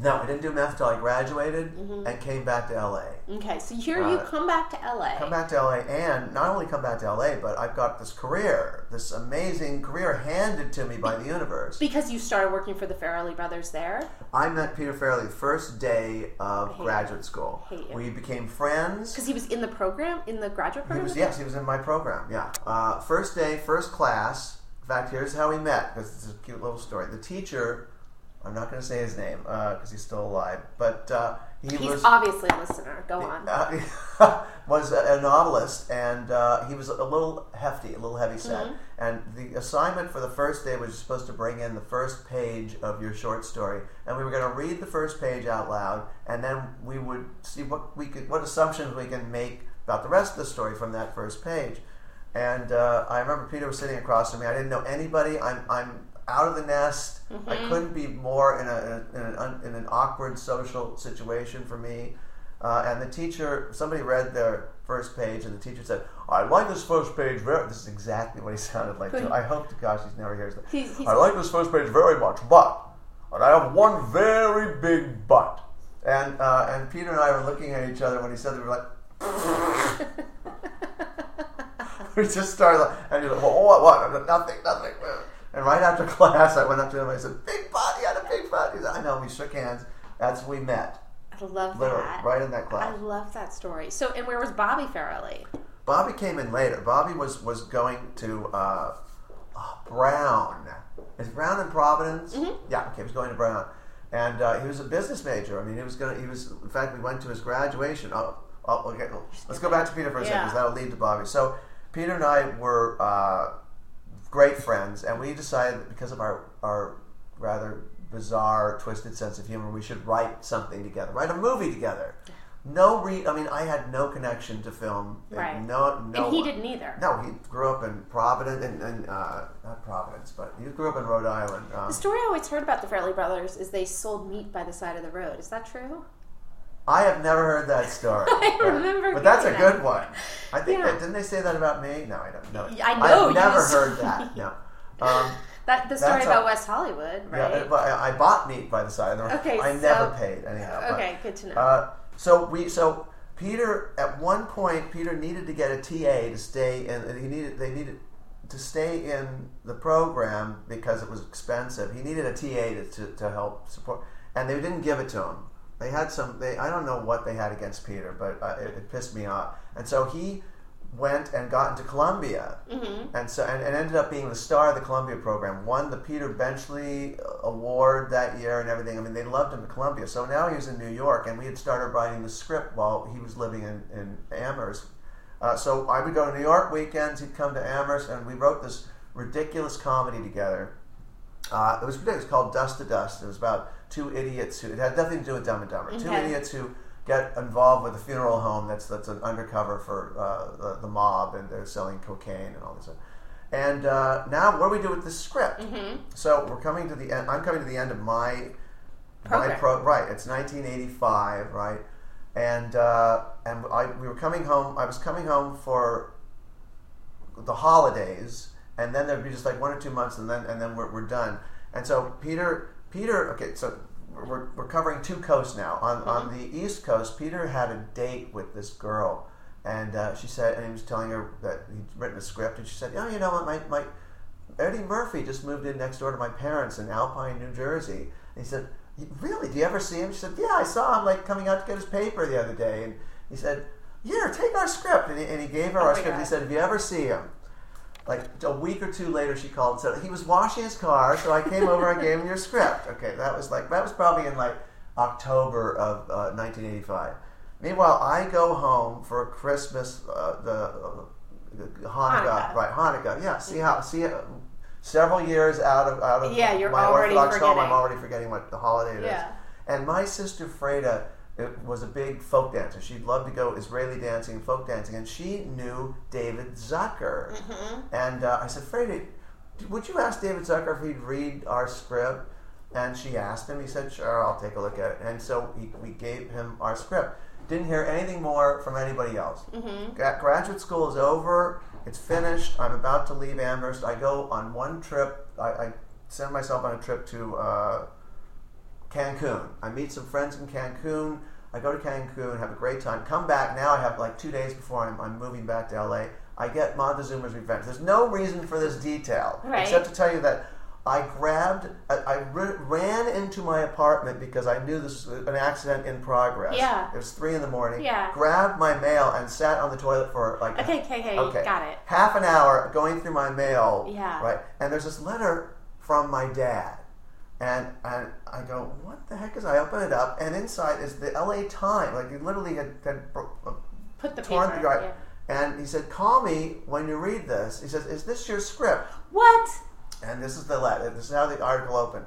No, I didn't do math until I graduated Mm-hmm. and came back to LA. Okay, so here you Uh, come back to LA. come back to LA and not only come back to LA, but I've got this career, this amazing career handed to me by the universe. because you started working for the Farrelly brothers there. I met Peter Farrelly the first day of graduate school. You. We became friends. Because he was in the program, in the graduate He program. was yes, he was in my program. Yeah, uh, first day, first class. In fact, here's how we met because it's a cute little story. The teacher, I'm not going to say his name because he's still alive, but uh, He He's was obviously a listener. Go on. uh, was a, novelist, and uh, he was a little hefty, a little heavy set. Mm-hmm. And the assignment for the first day was you're supposed to bring in the first page of your short story, and we were going to read the first page out loud, and then we would see what we could, what assumptions we can make about the rest of the story from that first page. And uh, I remember Peter was sitting across from me. I didn't know anybody. I'm, I'm out of the nest. I couldn't be more in, a, in, an, in an awkward social situation for me. Uh, and the teacher, somebody read their first page, and the teacher said, "I like this first page very." This is exactly what he sounded like. Too. I hope to gosh he's never hears that. He's- he's- I like this first page very much, but, and I have one very big but. And uh, and Peter and I were looking at each other when he said, it, we were like. we just started, like, and he's like, well, what, what? Nothing, nothing. And right after class, I went up to him and I said, big butt, he had a big. He said, I know, we shook hands. That's when we met. I love Literally, that. right in that class. I love that story. So, and where was Bobby Farrelly? Bobby came in later. Bobby was, was going to uh, uh, Brown. Is Brown in Providence? Yeah, okay, he was going to Brown. And uh, he was a business major. I mean, he was going to, he was, in fact, we went to his graduation. Oh, oh okay, let's go back to Peter for a second Yeah. because that'll lead to Bobby. So, Peter and I were uh, great friends, and we decided that because of our, our rather bizarre, twisted sense of humor, we should write something together, write a movie together. No re I mean, I had no connection to film. Right. No, no. and he one. didn't either. No, he grew up in Providence, and, and uh, not Providence, but he grew up in Rhode Island. Um, The story I always heard about the Farrelly brothers is they sold meat by the side of the road. Is that true? I have never heard that story. I but- remember but that's a that. good one. I think Yeah. that, didn't they say that about me? No, I don't know. I know I've never s- heard that. No. Um, That the story about a- West Hollywood, yeah, right? but I, I bought meat by the side of the road. Okay, I so- never paid anyhow. but- okay, good to know. Uh, so we so Peter at one point Peter needed to get a TA to stay in. and He needed they needed to stay in the program because it was expensive. He needed a TA to, to, to help support, and they didn't give it to him. They had some. They I don't know what they had against Peter, but uh, it, it pissed me off. And so he went and got into Columbia, and so and, and ended up being the star of the Columbia program. Won the Peter Benchley Award that year and everything. I mean, they loved him at Columbia. So now he was in New York, and we had started writing the script while he was living in in Amherst. Uh, so I would go to New York weekends. He'd come to Amherst, and we wrote this ridiculous comedy together. Uh, it was ridiculous. It was called Dust to Dust. It was about two idiots who it had nothing to do with Dumb and Dumber. Two idiots who get involved with a funeral home that's that's an undercover for uh, the, the mob, and they're selling cocaine and all this stuff. And uh, now, what do we do with this script? Mm-hmm. So we're coming to the end. I'm coming to the end of my my pro. Right, it's 1985, right, and uh, and I we were coming home. I was coming home for the holidays, and then there'd be just like one or two months, and then and then we're, we're done. And so Peter, Peter, okay, so we're, we're covering two coasts now. On on the East Coast, Peter had a date with this girl, and uh, she said, and he was telling her that he'd written a script, and she said, oh, you know what, my my Eddie Murphy just moved in next door to my parents in Alpine, New Jersey. And he said, "Really? Do you ever see him?" She said, "Yeah, I saw him like coming out to get his paper the other day." And he said, "Here, take our script." And he, and he gave her Oh our script. He said, "If you ever see him." Like a week or two later, she called and said he was washing his car, so I came over and gave him your script. Okay, that was like that was probably in like October of uh, 1985. Meanwhile, I go home for Christmas, uh, the, uh, the Hanukkah, Hanukkah. right? Hanukkah, yeah. See how see uh, several years out of out of Yeah, you're my already Orthodox home. I'm already forgetting what the holiday it is. Yeah. And my sister Freda it was a big folk dancer. She'd love to go Israeli dancing and folk dancing, and she knew David Zucker. Mm-hmm. And uh, I said, Freda, would you ask David Zucker if he'd read our script? And she asked him. He said, "Sure, I'll take a look at it." And so he, we gave him our script. Didn't hear anything more from anybody else. Gra- graduate school is over. It's finished. I'm about to leave Amherst. I go on one trip. I, I send myself on a trip to uh, Cancun. I meet some friends in Cancun. I go to Cancun, have a great time. Come back. Now I have like two days before I'm, I'm moving back to LA. I get Montezuma's Revenge. There's no reason for this detail Right. except to tell you that I grabbed, I, I ran into my apartment because I knew this was an accident in progress. Yeah. It was three in the morning. Yeah. Grabbed my mail and sat on the toilet for like Okay, okay, okay, got it. half an hour going through my mail. Yeah. Right. And there's this letter from my dad. And and I go, what the heck is? I open it up, and inside is the L.A. Times. Like he literally had, had uh, Put the torn paper. the yeah. And he said, call me when you read this. He says, is this your script? What? And this is the letter. This is how the article opened.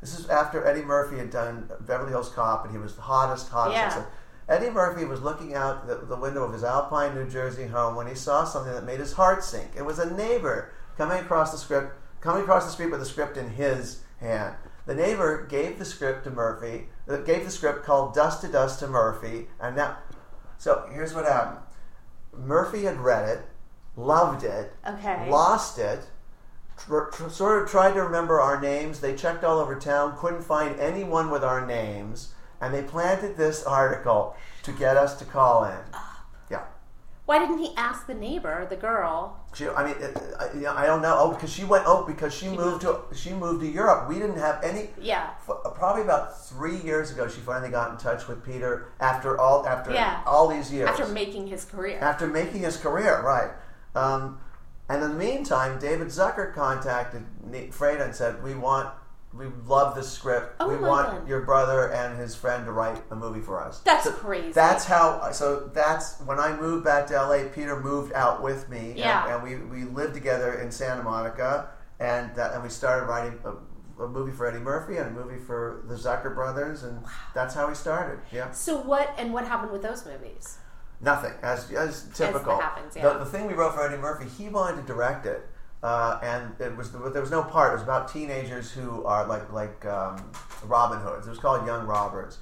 This is after Eddie Murphy had done Beverly Hills Cop, and he was the hottest, hottest. Yeah. Eddie Murphy was looking out the, the window of his Alpine, New Jersey home when he saw something that made his heart sink. It was a neighbor coming across the script, coming across the street with the script in his hand. The neighbor gave the script to Murphy. uh, Gave the script called "Dust to Dust" to Murphy, and now, so here's what happened. Murphy had read it, loved it, Okay. lost it, tr- tr- sort of tried to remember our names. They checked all over town, couldn't find anyone with our names, and they planted this article to get us to call in. Yeah. Why didn't he ask the neighbor, the girl? She, I mean, it, I, you know, I don't know. Oh, because she went. Oh, because she moved to she moved to Europe. We didn't have any. Yeah. f- Probably about three years ago, she finally got in touch with Peter after all after Yeah. all these years. After making his career. after making his career, right? Um, and in the meantime, David Zucker contacted Freda and said, "We want, we love the script. Oh we want God. your brother and his friend to write a movie for us." That's So crazy. That's how. So that's when I moved back to LA. Peter moved out with me, and- Yeah. and, we we lived together in Santa Monica, and that, and we started writing. A, a movie for Eddie Murphy and a movie for the Zucker brothers, and that's how we started. Yeah. So what and what happened with those movies? Nothing, as as typical. happens, the, yeah. the thing we wrote for Eddie Murphy, he wanted to direct it, uh, and it was there was no part. It was about teenagers who are like like um, Robin Hoods. It was called Young Roberts,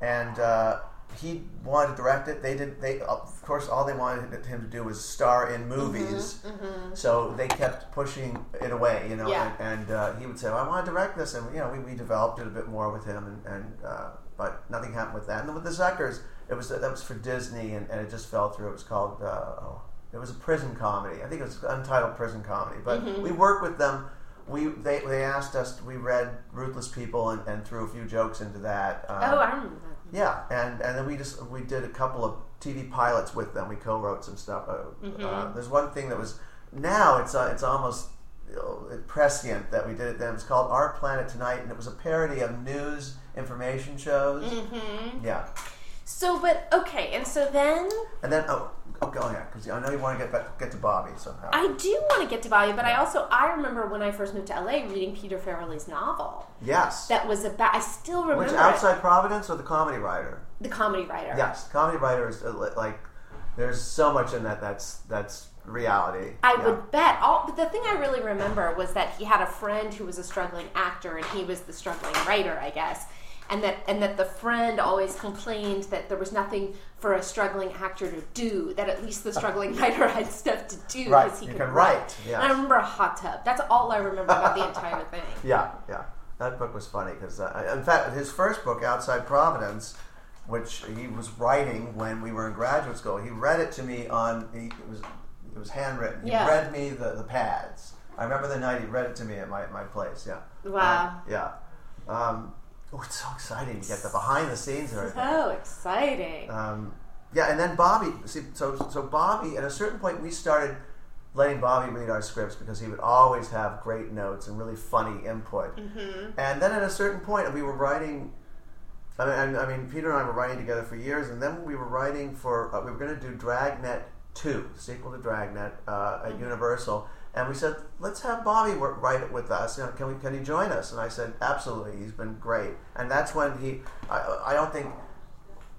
and uh, he wanted to direct it. They did. They of course all they wanted him to do was star in movies. So they kept pushing it away, you know. Mm-hmm, Yeah. And, and uh, he would say, well, "I want to direct this," and you know, we, we developed it a bit more with him, and, and uh, but nothing happened with that. And then with the Zuckers, it was that was for Disney, and, and it just fell through. It was called. Uh, oh, it was a prison comedy. I think it was untitled prison comedy. But Mm-hmm. we worked with them. We they, they asked us. We read Ruthless People and, and threw a few jokes into that. Um, oh, I remember that. yeah, and and then we just we did a couple of TV pilots with them. We co-wrote some stuff. Uh, Mm-hmm. uh, there's one thing that was now it's uh, it's almost you prescient that we did it then. It's called Our Planet Tonight, and it was a parody of news information shows. Mm-hmm. Yeah, So, but okay, and so then and then oh, oh go ahead because I know you want to get back, get to Bobby somehow. I do want to get to Bobby, but I also I remember when I first moved to LA reading Peter Farrelly's novel. yes, That was about. I still remember which it. outside Providence or the comedy writer? the comedy writer. Yes, comedy writer is uh, like there's so much in that that's that's reality. I Yeah. would bet. All, but the thing I really remember was that he had a friend who was a struggling actor, and he was the struggling writer, I guess. And that and that the friend always complained that there was nothing for a struggling actor to do. That at least the struggling writer had stuff to do Right, because he you could can write, yes. I remember a hot tub. That's all I remember about the entire thing. Yeah, yeah. That book was funny because, uh, in fact, his first book, Outside Providence, which he was writing when we were in graduate school, he read it to me on. He, it was it was handwritten. He Yeah. read me the, the pads. I remember the night he read it to me at my, my place. Yeah. Wow. Um, yeah. Um, oh, it's so exciting to get the behind the scenes and everything. So exciting. Um, yeah, and then Bobby. See, so so Bobby. At a certain point, we started letting Bobby read our scripts because he would always have great notes and really funny input. Mm-hmm. And then at a certain point, we were writing. I mean, I mean, Peter and I were writing together for years, and then we were writing for. Uh, we were going to do Dragnet Two, sequel to Dragnet uh, at Universal. And we said, let's have Bobby write it with us. You know, can we? Can he join us? And I said, absolutely. He's been great. And that's when he. I, I don't think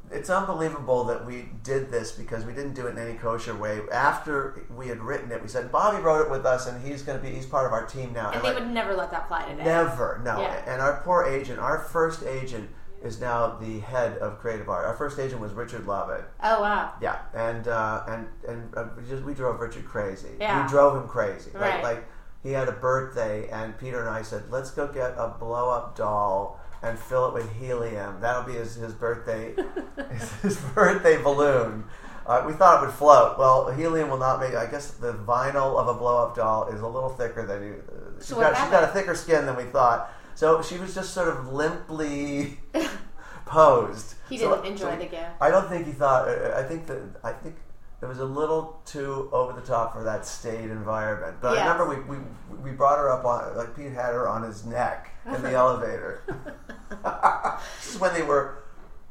it's unbelievable that we did this because we didn't do it in any kosher way. After we had written it, we said Bobby wrote it with us, and he's going to be he's part of our team now. and they like, would never let that fly today. never, no. Yeah. And our poor agent, our first agent, is now the head of creative art. Our first agent was Richard Lovett. Oh wow. Yeah, and uh, and and uh, we, just, we drove Richard crazy. Yeah. We drove him crazy. Like, Right. like he had a birthday, and Peter and I said, "Let's go get a blow up doll and fill it with helium. That'll be his, his birthday his, his birthday balloon." Uh, we thought it would float. Well, helium will not make. I guess the vinyl of a blow up doll is a little thicker than you. Uh, she's what got she's got a thicker skin than we thought. So she was just sort of limply posed. He didn't enjoy so the gift. I don't think he thought. uh, I think that I think it was a little too over the top for that state environment. But Yes. I remember we, we we brought her up on like Pete had her on his neck in the elevator. this is when they were.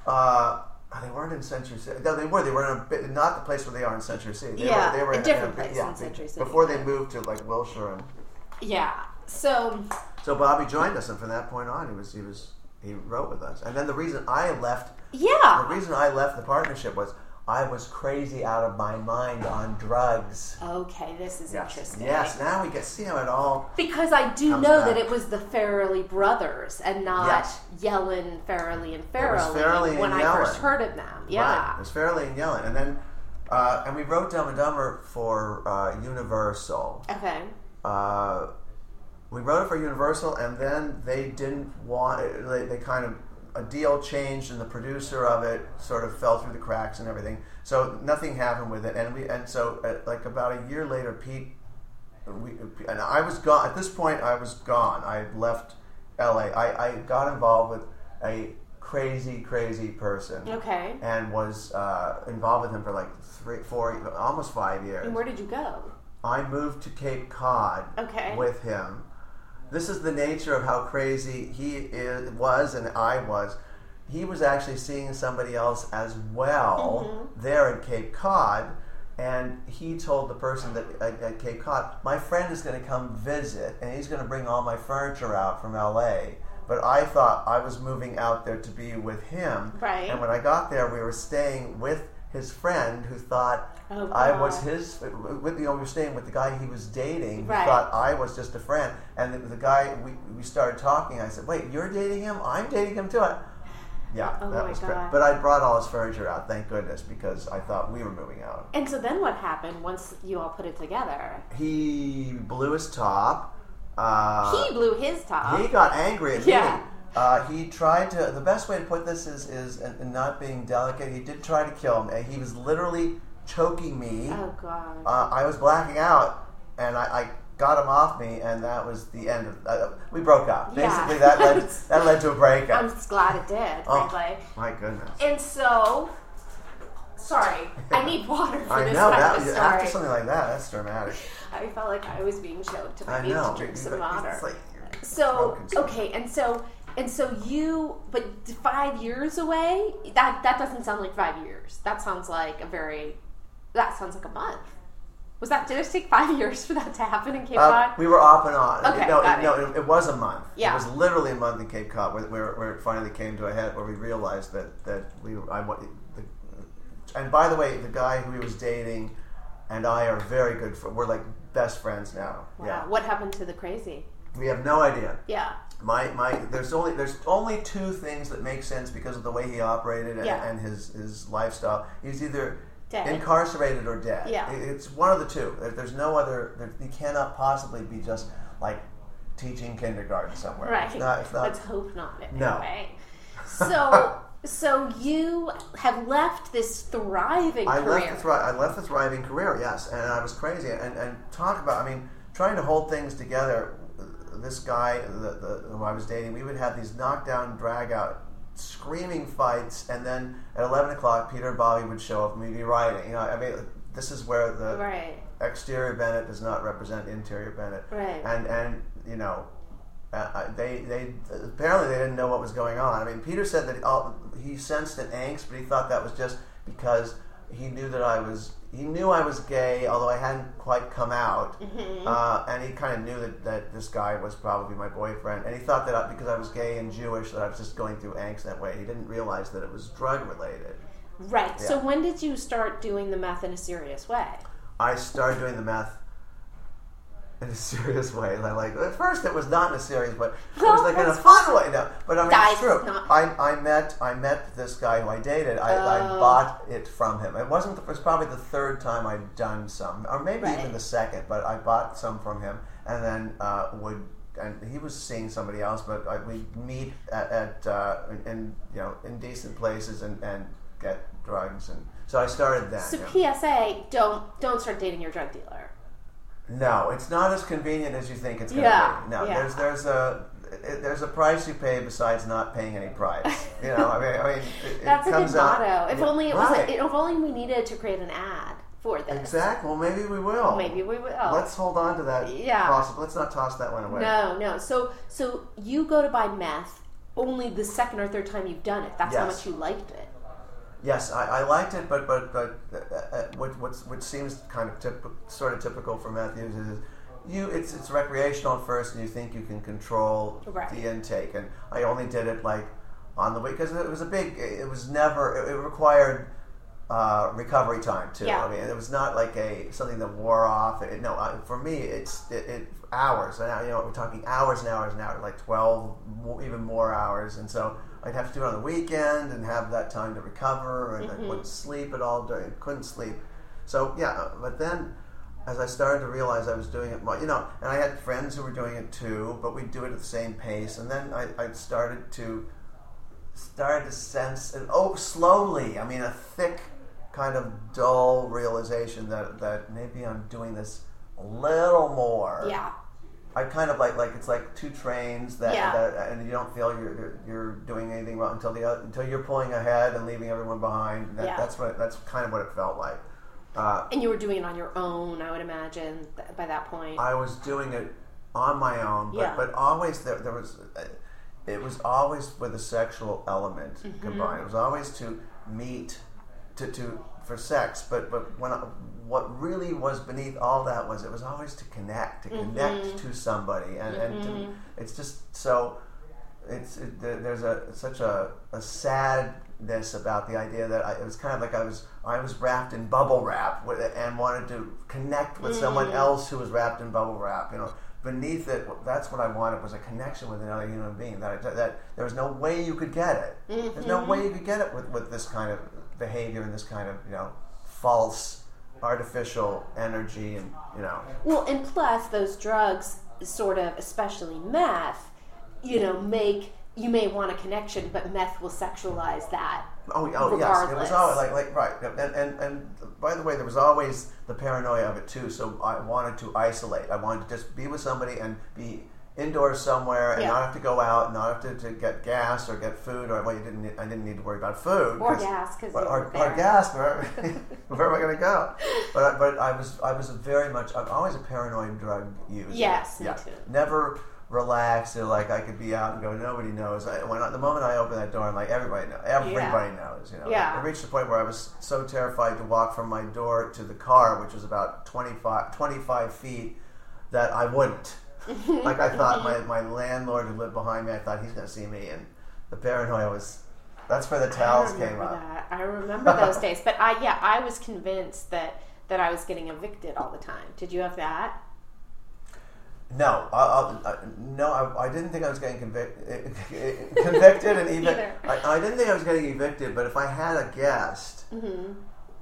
Uh, they weren't in Century City. No, they were. They were in a bit, not the place where they are in Century City. They Yeah, were, they were a in different place yeah, in Century City, Before they moved to like Wilshire, and Yeah. So so Bobby joined us, and from that point on, he was he was he wrote with us. And then the reason I left yeah, the reason I left the partnership was I was crazy out of my mind on drugs. Okay, this is Yes. interesting. Yes. Now we get see how it all. Because I do know back. that it was the Farrelly brothers and not Yes. Yellin, Farrelly, and was Farrelly Farrelly and when I Yellin. first heard of them. Right. Yeah. It was Farrelly and Yellin, and then uh, and we wrote Dumb and Dumber for uh, Universal. Okay. uh, we wrote it for Universal, and then they didn't want it. They, they kind of a deal changed, and the producer of it sort of fell through the cracks and everything. So nothing happened with it, and we and so uh, like about a year later, Pete, we and I was gone. At this point, I was gone. I had left L.A. I, I got involved with a crazy, crazy person. Okay. And was uh, involved with him for like three, four, almost five years. And where did you go? I moved to Cape Cod Okay. with him. This is the nature of how crazy he is, was and I was. He was actually seeing somebody else as well Mm-hmm. there in Cape Cod, and he told the person that at, at Cape Cod, "My friend is going to come visit, and he's going to bring all my furniture out from L.A." But I thought I was moving out there to be with him, Right. And when I got there, we were staying with his friend who thought Oh, I was his. With, you know, we were staying with the guy he was dating. Who Right. thought I was just a friend, and the, the guy we, we started talking. I said, "Wait, you're dating him? I'm dating him too." I, yeah, Oh that was great. But I brought all his furniture out, thank goodness, because I thought we were moving out. And so then what happened once you all put it together? He blew his top. Uh, he blew his top. he got angry at Yeah. me. Uh, he tried to. The best way to put this is is not being delicate. He did try to kill me. He was literally choking me. oh God. uh, I was blacking out, and I, I got him off me, and that was the end of. Uh, we broke up. Yeah. Basically, that led that led to a breakup. I'm just glad it did, Oh, frankly. my goodness! And so, sorry, I need water for I this know that story. after something like that, that's dramatic. I felt like I was being choked and I, I needed know. to drink some water. like you're so broken so- okay, and so and so you, but five years away. That that doesn't sound like five years. That sounds like a very. That sounds like a month. Was that? Did it take five years for that to happen in Cape Uh, Cod? we were off and on. Okay, no, it, no, it, it was a month. Yeah. It was literally a month in Cape Cod where, where, where it finally came to a head, where we realized that that we I the, and by the way, the guy who he was dating and I are very good. For, we're like best friends now. wow. Yeah. What happened to the crazy? We have no idea. Yeah. My my there's only there's only two things that make sense because of the way he operated and, Yeah. and his his lifestyle. He's either Dead. incarcerated or dead. Yeah. It's one of the two. There's no other. There, he cannot possibly be just like teaching kindergarten somewhere. Right. It's not, it's not, Let's hope not. No. So, so you have left this thriving I career. left the thri- I left the thriving career, yes, and I was crazy. And, and talk about, I mean, trying to hold things together. This guy, the, the, who I was dating, we would have these knockdown, drag out, screaming fights, and then at eleven o'clock, Peter and Bobby would show up, and we'd be writing. You know, I mean, this is where the Right. exterior Bennett does not represent interior Bennett. Right. And and you know, uh, they they apparently they didn't know what was going on. I mean, Peter said that all, he sensed an angst, but he thought that was just because he knew that I was he knew I was gay, although I hadn't quite come out, Mm-hmm. uh, and he kind of knew that, that this guy was probably my boyfriend, and he thought that I, because I was gay and Jewish that I was just going through angst that way. He didn't realize that it was drug related. Right. So when did you start doing the meth in a serious way? I started doing the meth in a serious way. Like, like at first, it was not in a serious way. It was like in a fun way. No, but I mean, Guys, it's true. not- I, I met I met this guy who I dated. I, I Oh. bought it from him. It wasn't. The, it was probably the third time I'd done some, or maybe Right. even the second. But I bought some from him, and then uh, would. And he was seeing somebody else, but I, we'd meet at, at uh, in, in you know in decent places and, and get drugs, and so I started that. So yeah. PSA, don't don't start dating your drug dealer. No, it's not as convenient as you think it's going to Yeah, be. No, yeah. there's there's a it, there's a price you pay besides not paying any price. You know, I mean, I mean, it, it That's a good comes out- motto. If only it was. Right. if only we needed to create an ad for this. Exactly. Well, maybe we will. Maybe we will. Let's hold on to that. Yeah. Possible. Let's not toss that one away. No, no. So, so you go to buy meth only the second or third time you've done it. That's how much you liked it. Yes, I, I liked it, but but but uh, uh, what what's, which seems kind of typ- sort of typical for Matthews is you it's it's recreational at first, and you think you can control Right. the intake. And I only did it like on the week because it was a big. It was never. It, it required. Uh, recovery time too. Yeah. I mean, it was not like a something that wore off. It, no, I, for me, it's it, it hours. And you know, we're talking hours and hours and hours, like twelve, mo- even more hours. And so I'd have to do it on the weekend and have that time to recover, and I wouldn't sleep at all. During, couldn't sleep. So yeah, uh, but then as I started to realize I was doing it, more, you know, and I had friends who were doing it too, but we'd do it at the same pace. And then I, I started to started to sense, and oh, slowly. I mean, a thick, kind of dull realization that that maybe I'm doing this a little more. Yeah. I kind of like like it's like two trains that, Yeah. that and you don't feel you're, you're doing anything wrong until the until you're pulling ahead and leaving everyone behind. That, Yeah. That's what that's kind of what it felt like. Uh, And you were doing it on your own, I would imagine, th- by that point. I was doing it on my own, but Yeah. but always there, there was uh, it was always with a sexual element Mm-hmm. combined. It was always to meet to, to for sex, but but when I, what really was beneath all that was it was always to connect, to mm-hmm. connect Mm-hmm. to somebody, and, and to, mm-hmm. it's just so it's it, there's a such a, a sadness about the idea that I, it was kind of like I was I was wrapped in bubble wrap with, and wanted to connect with someone mm-hmm. else who was wrapped in bubble wrap. You know, beneath it, that's what I wanted was a connection with another human being. That I, that there was no way you could get it. There's no way you could get it with, with this kind of behavior and this kind of you know false artificial energy and you know Well, and plus those drugs, sort of, especially meth, you know, make you may want a connection, but meth will sexualize that. Oh, oh yes, it was always like like right, and, and and by the way, there was always the paranoia of it too. So I wanted to isolate. I wanted to just be with somebody and be indoors somewhere and Yeah. not have to go out, not have to, to get gas or get food or well, you didn't. Need, I didn't need to worry about food Or gas, 'cause or, or, gas. Where, where am I going to go? But I, but I was I was a very much I'm always a paranoid drug user. Yes, me too. Never relaxed or like I could be out and go. Nobody knows. I, when I, the moment I open that door, I'm like everybody knows. Everybody knows. You know. Yeah. It reached the point where I was so terrified to walk from my door to the car, which was about 25, 25 feet, that I wouldn't. like I thought my, mm-hmm. my landlord who lived behind me, I thought he's going to see me, and the paranoia was. That's where the towels came up. that. I remember those days. But I, yeah, I was convinced that that I was getting evicted all the time. Did you have that? No, I, I, no, I, I didn't think I was getting convic- convicted, and even I, I didn't think I was getting evicted. But if I had a guest, mm-hmm.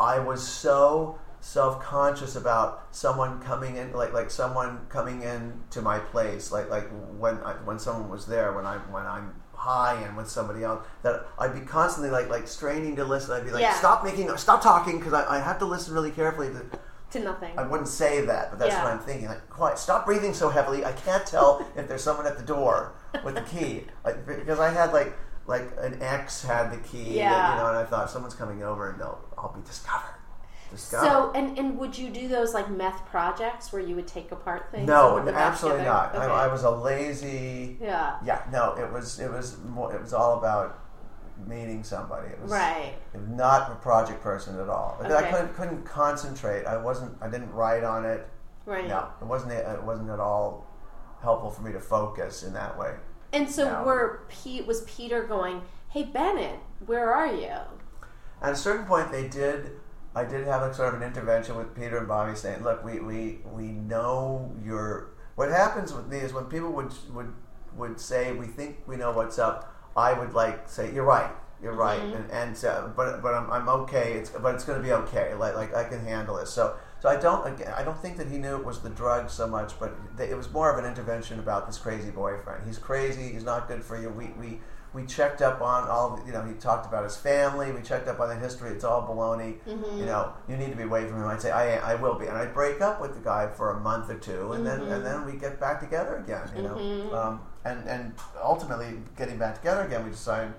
I was so self conscious about someone coming in, like like someone coming in to my place, like like when I, when someone was there, when I when I'm high and with somebody else, that I'd be constantly like like straining to listen. I'd be like, Yeah. stop making, stop talking, because I, I have to listen really carefully to. To nothing. I wouldn't say that, but that's Yeah. what I'm thinking. Like, quiet, stop breathing so heavily. I can't tell if there's someone at the door with the key, like, because I had like like an ex had the key, that, you know, and I thought someone's coming over and they'll I'll be discovered. So, and, and would you do those like meth projects where you would take apart things? no, and put them back absolutely not. Okay. I, I was a lazy. Yeah. Yeah, no, it was it was more, it was all about meeting somebody. It was Right. not a project person at all. Okay. I couldn't couldn't concentrate. I wasn't. I didn't write on it. Right. No, it wasn't. It wasn't at all helpful for me to focus in that way. And so, No. were Pete was Peter going? Hey Bennett, where are you? At a certain point, they did. I did have a sort of an intervention with Peter and Bobby, saying, "Look, we we, we know you're." What happens with me is when people would would would say, "We think we know what's up," I would like say, "You're right, you're right," and, and uh, but but I'm, I'm okay. It's but it's going to be okay. Like like I can handle it. So so I don't again, I don't think that he knew it was the drug so much, but it was more of an intervention about this crazy boyfriend. He's crazy. He's not good for you. We we. We checked up on all, you know, he talked about his family. We checked up on the history. It's all baloney. You know, you need to be away from him. I'd say, I, I will be. And I'd break up with the guy for a month or two, and then and then we get back together again, you know. Um, and, and ultimately, getting back together again, we decided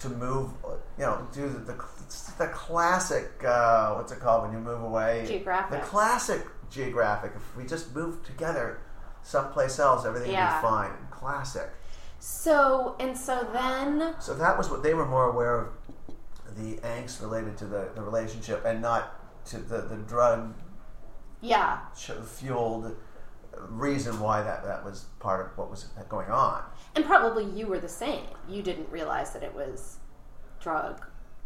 to move, you know, do the, the the classic. Uh, what's it called when you move away? Geographic. The classic geographic. If we just moved together someplace else, everything Yeah. would be fine. Classic. So and so then So that was what they were more aware of the angst related to the, the relationship and not to the, the drug yeah. fueled reason why that, that was part of what was going on. And probably you were the same. You didn't realize that it was drug.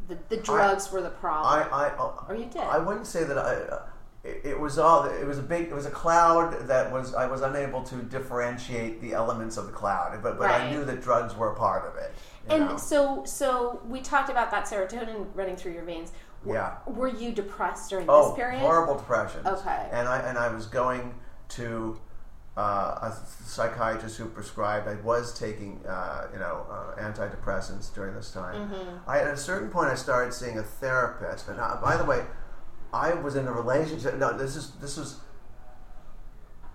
The, the drugs were the problem. I, I, uh, Or you did. I wouldn't say that I. Uh, It, it was all. It was a big. It was a cloud that was. I was unable to differentiate the elements of the cloud, but but I knew that drugs were a part of it. and know? so so we talked about that serotonin running through your veins. W- Yeah. Were you depressed during oh, this period? horrible depression. Okay. And I and I was going to. Uh, a psychiatrist who prescribed. I was taking, uh, you know, uh, antidepressants during this time. Mm-hmm. I, at a certain point, I started seeing a therapist. And uh, by the way, I was in a relationship. No, this is this was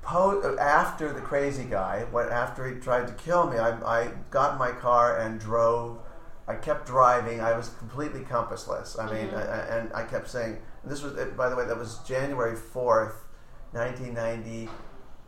po- after the crazy guy. What after he tried to kill me? I, I got in my car and drove. I kept driving. I was completely compassless. I mean, I, I- and I kept saying this was. By the way, that was January fourth, nineteen ninety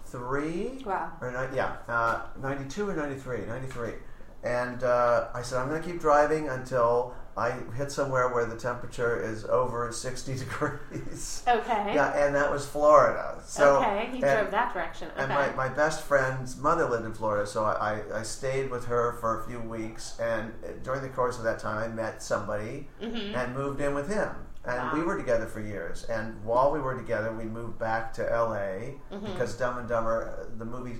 three. Wow. Or ni- yeah, uh, ninety two or ninety three. Ninety three. And uh, I said, I'm going to keep driving until I hit somewhere where the temperature is over 60 degrees. Okay. Yeah, and that was Florida. So, okay, he drove that direction. Okay. And my, my best friend's mother lived in Florida, so I, I, stayed with her for a few weeks. And during the course of that time, I met somebody and moved in with him. And we were together for years. And while we were together, we moved back to LA because Dumb and Dumber, uh, the movie,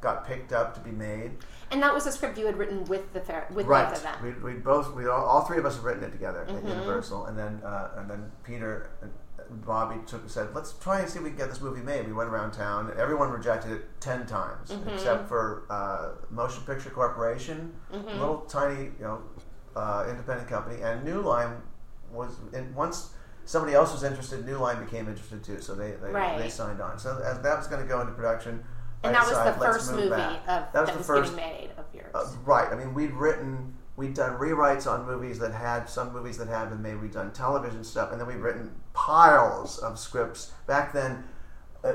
got picked up to be made. And that was a script you had written with the ther- with Right. both of them. We, we both we all, all three of us have written it together at Universal, and then uh, and then Peter and Bobby took said let's try and see if we can get this movie made. We went around town. Everyone rejected it ten times, except for uh, Motion Picture Corporation, a little tiny you know uh, independent company, and New Line was and once. Somebody else was interested. New Line became interested too, so they they, Right. they signed on. So as that was going to go into production, and that was the first movie back. of that that was was, the first getting made of yours. uh, right. I mean, we'd written, we'd done rewrites on movies that had some movies that had been made. We'd done television stuff, and then we'd written piles of scripts. Back then, uh,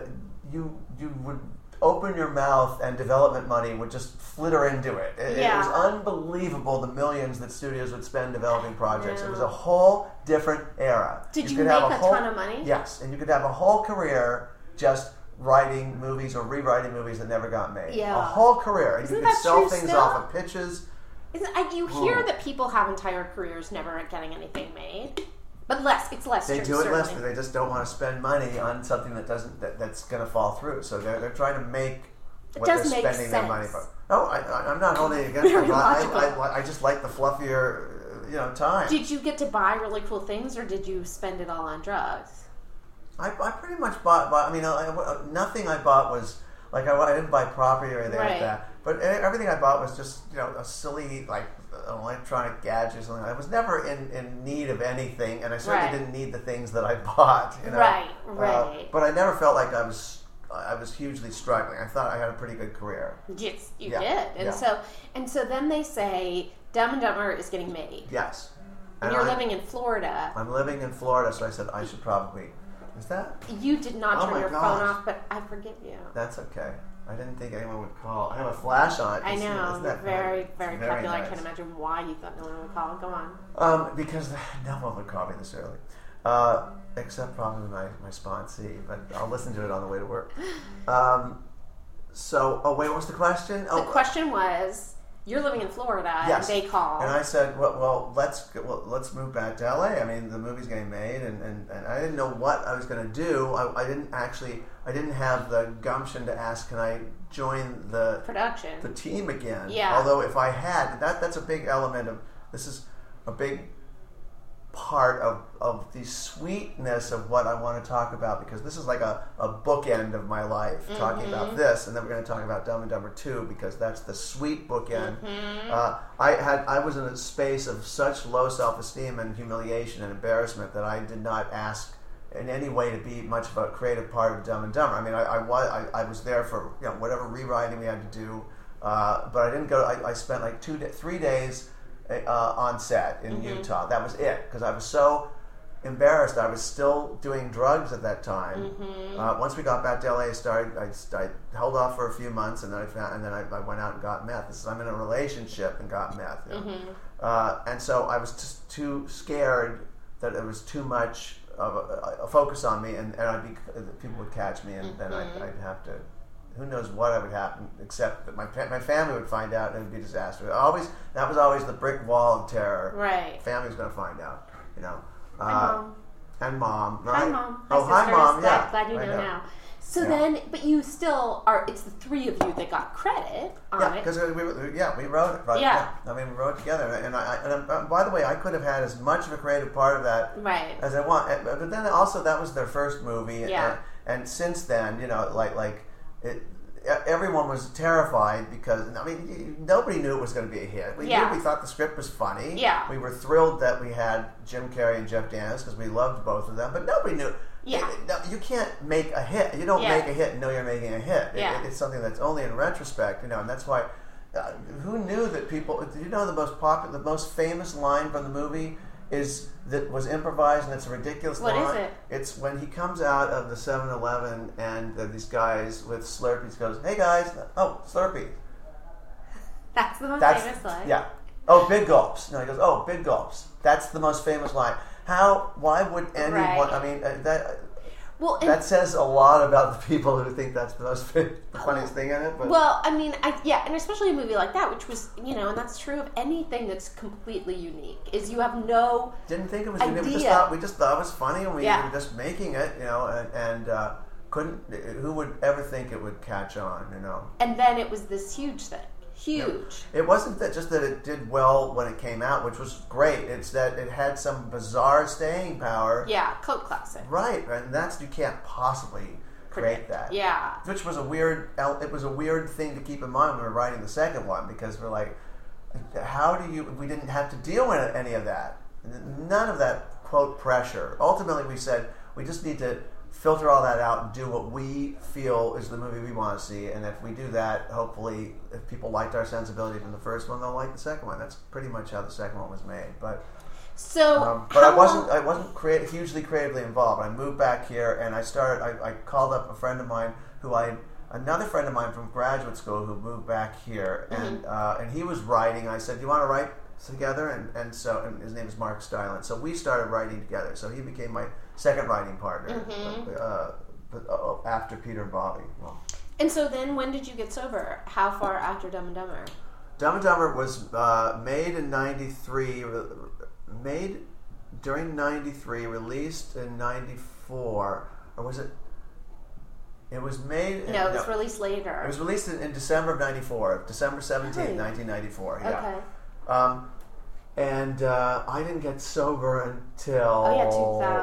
you you would open your mouth and development money would just flitter into it. It, it was unbelievable the millions that studios would spend developing projects. It was a whole different era. Did you could make have a whole- ton of money? Yes, and you could have a whole career just writing movies or rewriting movies that never got made. Yeah. A whole career. And Isn't you could that sell true things still? off of pitches. Isn't, I, you hear Oh. that people have entire careers never getting anything made, but less. It's less They true. do it less certainly. because they just don't want to spend money on something that doesn't that, that's going to fall through. So they're, they're trying to make It what they're make spending their money sense. for. No, I, I, I'm not holding it against them. I. I, I, just like the fluffier, you know, time. Did you get to buy really cool things, or did you spend it all on drugs? I, I pretty much bought, bought I mean, I, I- nothing I bought was like I, I didn't buy property or anything Right. like that. But everything I bought was just you know a silly like an electronic gadget or something. I was never in, in need of anything, and I certainly Right. didn't need the things that I bought. You know? Right, Uh, right. but I never felt like I was I was hugely struggling. I thought I had a pretty good career. Yes, you Yeah, did. And yeah. so, and so then they say Dumb and Dumber is getting made, Yes. and you're I, living in Florida. I'm living in Florida, so I said I should probably. Is that? You did not Oh turn your gosh. phone off, but I forgive you. That's okay. I didn't think anyone would call. I have a flash on it. I know that very, It's very, popular. I can't imagine why you thought no one would call. Go on. Um, because no one would call me this early, uh, except probably my, my sponsee. But I'll listen to it on the way to work. Um, so, oh wait, what was the question? The Oh, question was, you're living in Florida, Yes. and they call. And I said, well, well, let's well, let's move back to LA. I mean, the movie's getting made, and, and, and I didn't know what I was going to do. I, I didn't actually, I didn't have the gumption to ask, can I join the production. the team again? Yeah. Although if I had, that that's a big element of this is a big part of, of the sweetness of what I want to talk about because this is like a, a bookend of my life talking Mm-hmm. about this and then we're going to talk about Dumb and Dumber 2 because that's the sweet bookend. Mm-hmm. Uh, I had I was in a space of such low self-esteem and humiliation and embarrassment that I did not ask in any way to be much of a creative part of Dumb and Dumber. I mean, I, I was I, I was there for you know whatever rewriting we had to do, uh, but I didn't go. I, I spent like two, three days uh, on set in Mm-hmm. Utah. That was it because I was so embarrassed. I was still doing drugs at that time. Mm-hmm. Uh, once we got back to LA, I started. I, I held off for a few months, and then I found, and then I, I went out and got meth. This is, I'm in a relationship and got meth. you know. Mm-hmm. Uh, and so I was just too scared that it was too much of a, a focus on me, and, and I'd be, people would catch me, and then Mm-hmm. I'd, I'd have to. Who knows what I would happen, except that my my family would find out, and it would be a disaster. Always that was always the brick wall of terror. Right. Family's going to find out, you know. Uh, Hi, Mom. And mom, Hi, right? Mom. Oh, hi, hi, mom. Glad, Yeah, glad you I know, now. So Yeah. then, but you still are. It's the three of you that got credit on Yeah, it. because we, we, yeah, we wrote it. Right? Yeah. I mean, we wrote it together, and I, I and uh, by the way, I could have had as much of a creative part of that Right. as I want. But then also, that was their first movie, Yeah. and, and since then, you know, like like it. Everyone was terrified because I mean nobody knew it was going to be a hit. We Yeah. knew we thought the script was funny. Yeah. we were thrilled that we had Jim Carrey and Jeff Daniels because we loved both of them. But nobody knew. Yeah. it- no, you can't make a hit. You don't Yeah. make a hit and know you're making a hit. It- Yeah. it- it's something that's only in retrospect, you know, and that's why. Uh, who knew that people? Do you know the most popular, the most famous line from the movie is that was improvised, and it's a ridiculous What line. is it? It's when he comes out of the 7-Eleven and these guys with Slurpees goes, "Hey guys, oh Slurpee." That's the most That's famous line. yeah. Oh, big gulps. No, he goes, "Oh, big gulps." That's the most famous line. How? Why would anyone? Right. I mean, uh, that Well, that says a lot about the people who think that's the most the funniest thing in it. But well, I mean, I, yeah, and especially a movie like that, which was, you know, and that's true of anything that's completely unique. Is you have no didn't think it was. We just thought we just thought it was funny, and we Yeah. were just making it, you know, and, and uh, couldn't. Who would ever think it would catch on? You know, and then it was this huge thing, huge. it wasn't that just that it did well when it came out, which was great. It's that it had some bizarre staying power. Yeah, cult classic. Right, and that's you can't possibly create that. Yeah, which was a weird. It was a weird thing to keep in mind when we were writing the second one because we're like, how do you? We didn't have to deal with any of that. None of that quote pressure. Ultimately, we said we just need to filter all that out and do what we feel is the movie we want to see. And if we do that, hopefully, if people liked our sensibility from the first one, they'll like the second one. That's pretty much how the second one was made. But So, um, but I wasn't. long- I wasn't hugely creatively involved. I moved back here, and I started. I, I called up a friend of mine who I, another friend of mine from graduate school who moved back here, and uh, and he was writing. I said, "Do you want to write together?" And and so and his name is Mark Stylen. So we started writing together. So he became my second writing partner. Uh, but, uh, after Peter and Bobby. Well, and so then when did you get sober? How far after Dumb and Dumber? Dumb and Dumber was uh, made in '93, re- made during '93, released in '94, or was it? It was made. in- No, it was released later. It was released in, in December of '94, December 17, Really? 1994. Yeah. okay. Um, and uh, I didn't get sober until Oh, yeah,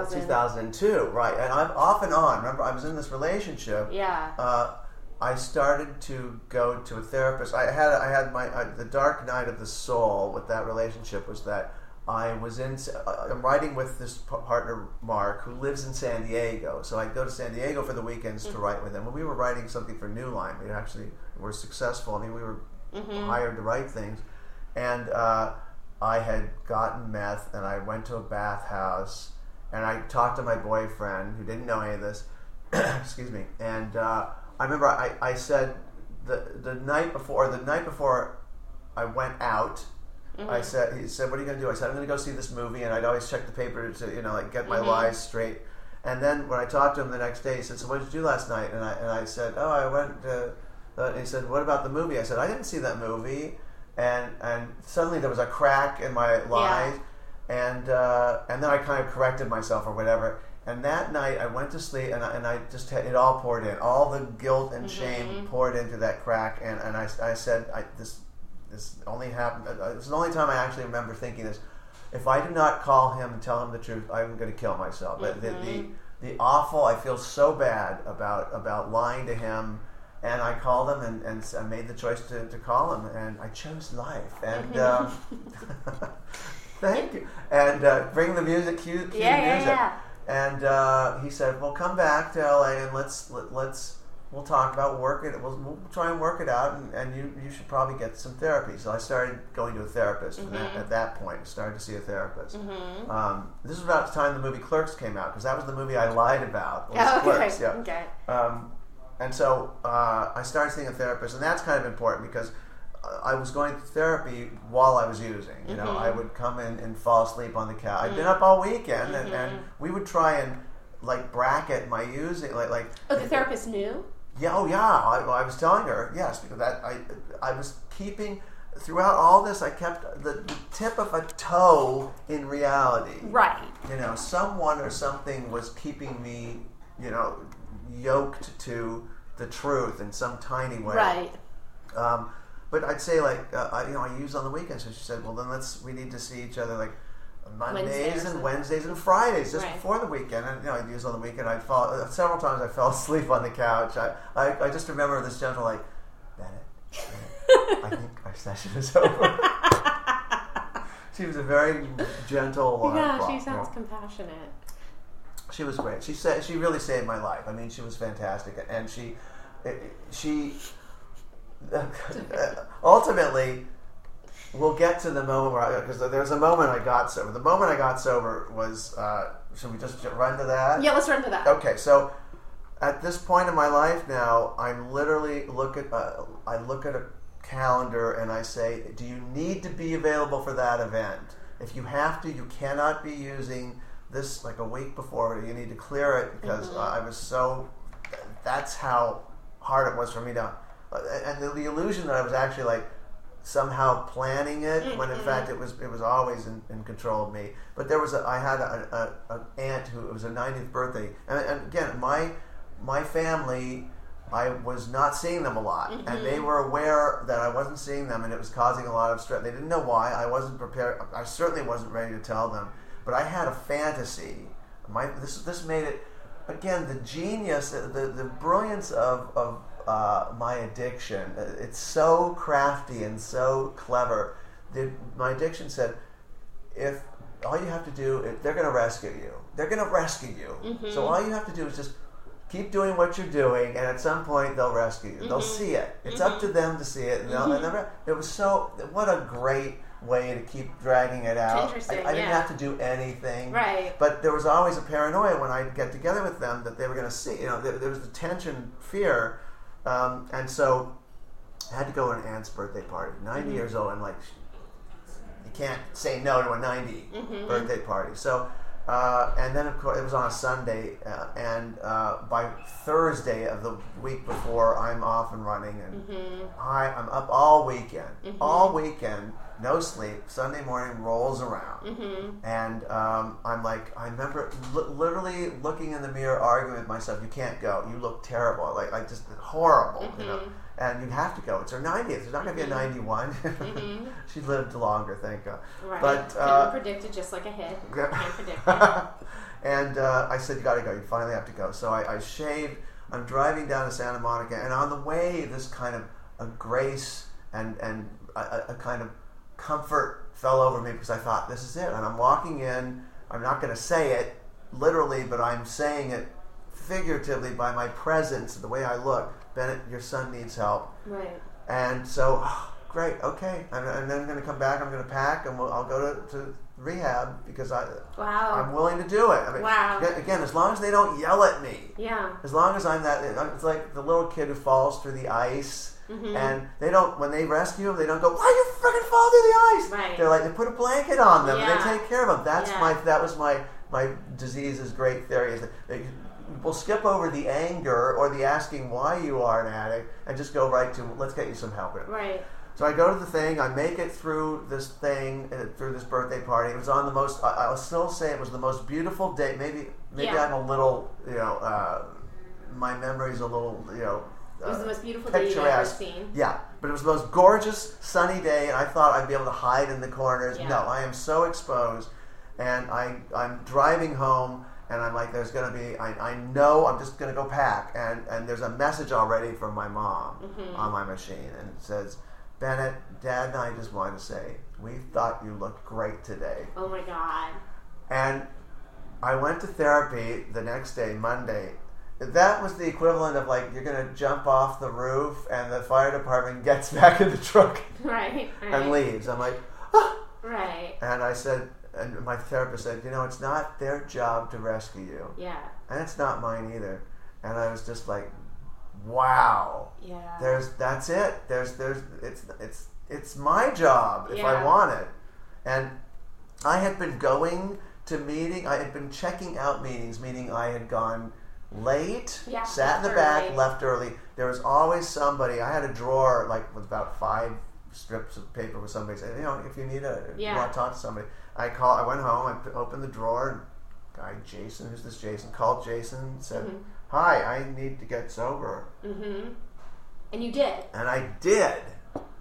2000. 2002, right? And I'm off and on. Remember, I was in this relationship Yeah. uh, I started to go to a therapist. I had I had my uh, the dark night of the soul with that relationship was that I was in. uh, I'm writing with this p- partner Mark who lives in San Diego, so I'd go to San Diego for the weekends to write with him. When we were writing something for New Line, we actually were successful. I mean, we were hired to write things, and uh, I had gotten meth, and I went to a bathhouse, and I talked to my boyfriend who didn't know any of this. excuse me. And uh, I remember I, I said the the night before the night before I went out. I said he said, "What are you going to do?" I said, "I'm going to go see this movie," and I'd always check the paper to you know like get my lies straight. And then when I talked to him the next day, he said, "So what did you do last night?" And I and I said, "Oh, I went." To, uh, and he said, "What about the movie?" I said, "I didn't see that movie." And and suddenly there was a crack in my lies, and uh, and then I kind of corrected myself or whatever. And that night I went to sleep and I, and I just had, it all poured in. All the guilt and shame poured into that crack. And, and I, I said, I, this this only happened. uh, This is the only time I actually remember thinking this. If I do not call him and tell him the truth, I'm going to kill myself. But The, the the awful. I feel so bad about about lying to him. And I called him and, and I made the choice to, to call him, and I chose life. And um, thank you. And uh, bring the music, cue, cue Yeah, the yeah, music. yeah. And uh, he said, "Well, come back to LA and let's let, let's we'll talk about work it. We'll, we'll try and work it out, and, and you you should probably get some therapy. So I started going to a therapist that, at that point. I started to see a therapist. Um, this was about the time the movie Clerks came out because that was the movie I lied about. was Oh, okay. Clerks, yeah. Okay. Um, and so uh, I started seeing a therapist, and that's kind of important because uh, I was going to therapy while I was using. You know, I would come in and fall asleep on the couch. I'd been up all weekend, and, and we would try and like bracket my using, like like. Oh, the therapist knew. Yeah, oh yeah. I, I was telling her yes because that I I was keeping throughout all this. I kept the, the tip of a toe in reality Right. you know, someone or something was keeping me, you know, yoked to the truth in some tiny way. Right. Um, but I'd say like, uh, I, you know, I use on the weekends. So she said, well, then let's we need to see each other like Mondays and. Wednesdays and Fridays just Right. before the weekend. And you know, I'd use on the weekend. I'd fall uh, several times. I fell asleep on the couch. I I, I just remember this gentle like, Bennett, Bennett, I think our session is over. she was a very gentle. Yeah, she you sounds know. compassionate. She was great. She said she really saved my life. I mean, she was fantastic, and she she ultimately we'll get to the moment where because there's a moment I got sober. The moment I got sober was uh, should we just run to that? Yeah, let's run to that. Okay, so at this point in my life now, I'm literally look at uh, I look at a calendar and I say, do you need to be available for that event? If you have to, you cannot be using this like a week before. You need to clear it because uh, I was so. That's how hard it was for me to. Uh, and the, the illusion that I was actually like somehow planning it when in fact it was it was always in, in control of me. But there was a I had a, a, a aunt who it was her 90th birthday, and, and again my my family. I was not seeing them a lot, and they were aware that I wasn't seeing them, and it was causing a lot of stress. They didn't know why. I wasn't prepared. I certainly wasn't ready to tell them, but I had a fantasy. My this this made it again the genius, uh, the the brilliance of of uh, my addiction. Uh, it's so crafty and so clever. The, my addiction said, if all you have to do, if they're going to rescue you, they're going to rescue you. Mm-hmm. So all you have to do is just keep doing what you're doing, and at some point they'll rescue you. They'll mm-hmm. see it. It's up mm-hmm. to them to see it. And they'll, and they'll, it was so. What a great way to keep dragging it out. I, I didn't yeah. have to do anything. Right. But there was always a paranoia when I'd get together with them that they were going to see. You know, there, there was the tension, fear, um, and so I had to go to an aunt's birthday party. 90 Mm-hmm. years old. I'm like, you can't say no to a 90 Mm-hmm. birthday party. So, uh, and then of course it was on a Sunday, uh, and uh, by Thursday of the week before, I'm off and running, and Mm-hmm. I, I'm up all weekend, all weekend, no sleep. Sunday morning rolls around, Mm-hmm. and um, I'm like, I remember li- literally looking in the mirror, arguing with myself, "You can't go. You look terrible. Like, I just horrible, you know." Mm-hmm. And you have to go. It's her 90th. There's not going to be a 91. she lived longer, thank God. Mm-hmm. Right. But uh, predict it just like a hit. Yeah. And uh, I said, "You got to go. You finally have to go." So I, I shaved. I'm driving down to Santa Monica, and on the way, this kind of a grace and and a, a- a kind of comfort fell over me because I thought, "This is it." And I'm walking in. I'm not going to say it literally, but I'm saying it figuratively by my presence, the way I look. Bennett, your son needs help. right. And so, oh, great, okay. And, and then I'm going to come back. I'm going to pack, and we'll, I'll go to, to rehab because I Wow. I'm willing to do it. I mean, Wow. again, as long as they don't yell at me, Yeah. as long as I'm that, uh, it's like the little kid who falls through the ice, mm-hmm. and they don't. When they rescue him, they don't go, "Why you freaking fall through the ice?" Right. They're like, they put a blanket on them Yeah. and they take care of them. That's Yeah. my. That was my my disease is great theory is that they, we'll skip over the anger or the asking why you are an addict and just go right to let's get you some help. Right. So I go to the thing. I make it through this thing, uh, through this birthday party. It was on the most. I, I'll still say it was the most beautiful day. Maybe, maybe Yeah. I'm a little, you know, uh, my memory's a little, you know. It was the most beautiful day you've ever seen. Yeah, but it was the most gorgeous sunny day, and I thought I'd be able to hide in the corners. Yeah. No, I am so exposed, and I I'm driving home, and I'm like, there's gonna be, I, I know I'm just gonna go pack, and and there's a message already from my mom Mm-hmm. on my machine, and it says, Bennett, Dad and I just wanted to say we thought you looked great today, Oh my god. and I went to therapy the next day, Monday, that was the equivalent of like you're gonna jump off the roof and the fire department gets back in the truck Right. Right. and leaves. I'm like, ah! Right. and I said, and my therapist said, you know, it's not their job to rescue you, Yeah. and it's not mine either. And I was just like, wow. Yeah. There's that's it. There's there's it's it's it's my job if I Yeah. want it. And I had been going to meeting. I had been checking out meetings, meaning I had gone late, Yeah, sat in the back, early. left early. There was always somebody. I had a drawer like with about five strips of paper with somebody saying, you know, if you need a, if you Yeah. want to talk to somebody. I call. I went home. I p- opened the drawer. And guy Jason, who's this Jason? Called Jason. Said, Mm-hmm. "Hi, I need to get sober." Mm-hmm. And you did. And I did.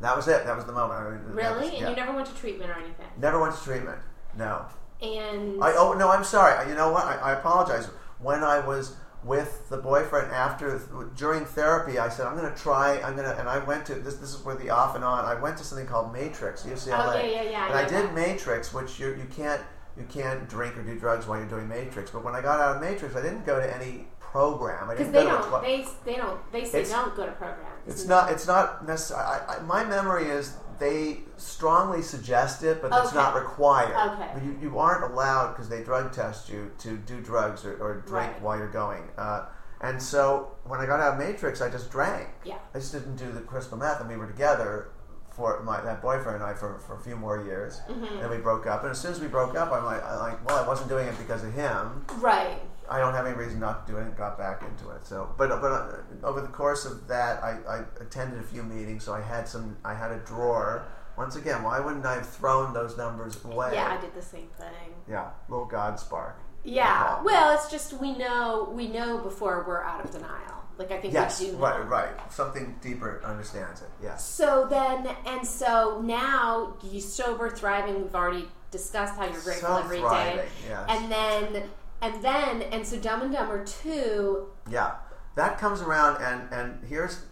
That was it. That was the moment. I mean, Really? was- And yeah. you never went to treatment or anything. Never went to treatment. No. And I oh no, I'm sorry. You know what? I, I apologize. When I was with the boyfriend after during therapy, I said I'm going to try. I'm going to, and I went to this. This is where the off and on. I went to something called Matrix, UCLA. Oh, yeah, yeah, yeah, And I did. Matrix, which you you can't you can't drink or do drugs while you're doing Matrix. But when I got out of Matrix, I didn't go to any program. Because they don't, cl- they they don't, they say It's- don't go to programs. It's not. It's not necessary. I, I, my memory is they strongly suggest it, but it's Okay. not required. Okay. But you, you aren't allowed because they drug test you to do drugs or, or drink Right. while you're going. Uh, and so when I got out of Matrix, I just drank. Yeah. I just didn't do the crystal meth, and we were together for my that boyfriend and I for, for a few more years. Mm-hmm. And we broke up. And as soon as we broke up, I'm like, I like, well, I wasn't doing it because of him. Right. I don't have any reason not to do it and got back into it. So, but but uh, over the course of that, I, I attended a few meetings. So I had some. I had a drawer. Once again, why wouldn't I have thrown those numbers away? Yeah, I did the same thing. Yeah, little God spark. Yeah. Well, it's just we know we know before we're out of denial. Like I think Yes, we do. Know. right, right. Something deeper understands it. Yes. So then, and so now you sober, thriving. We've already discussed how you're grateful every day, yes. and then, and then, and so Dumb and Dumber Two. Yeah, that comes around, and and here's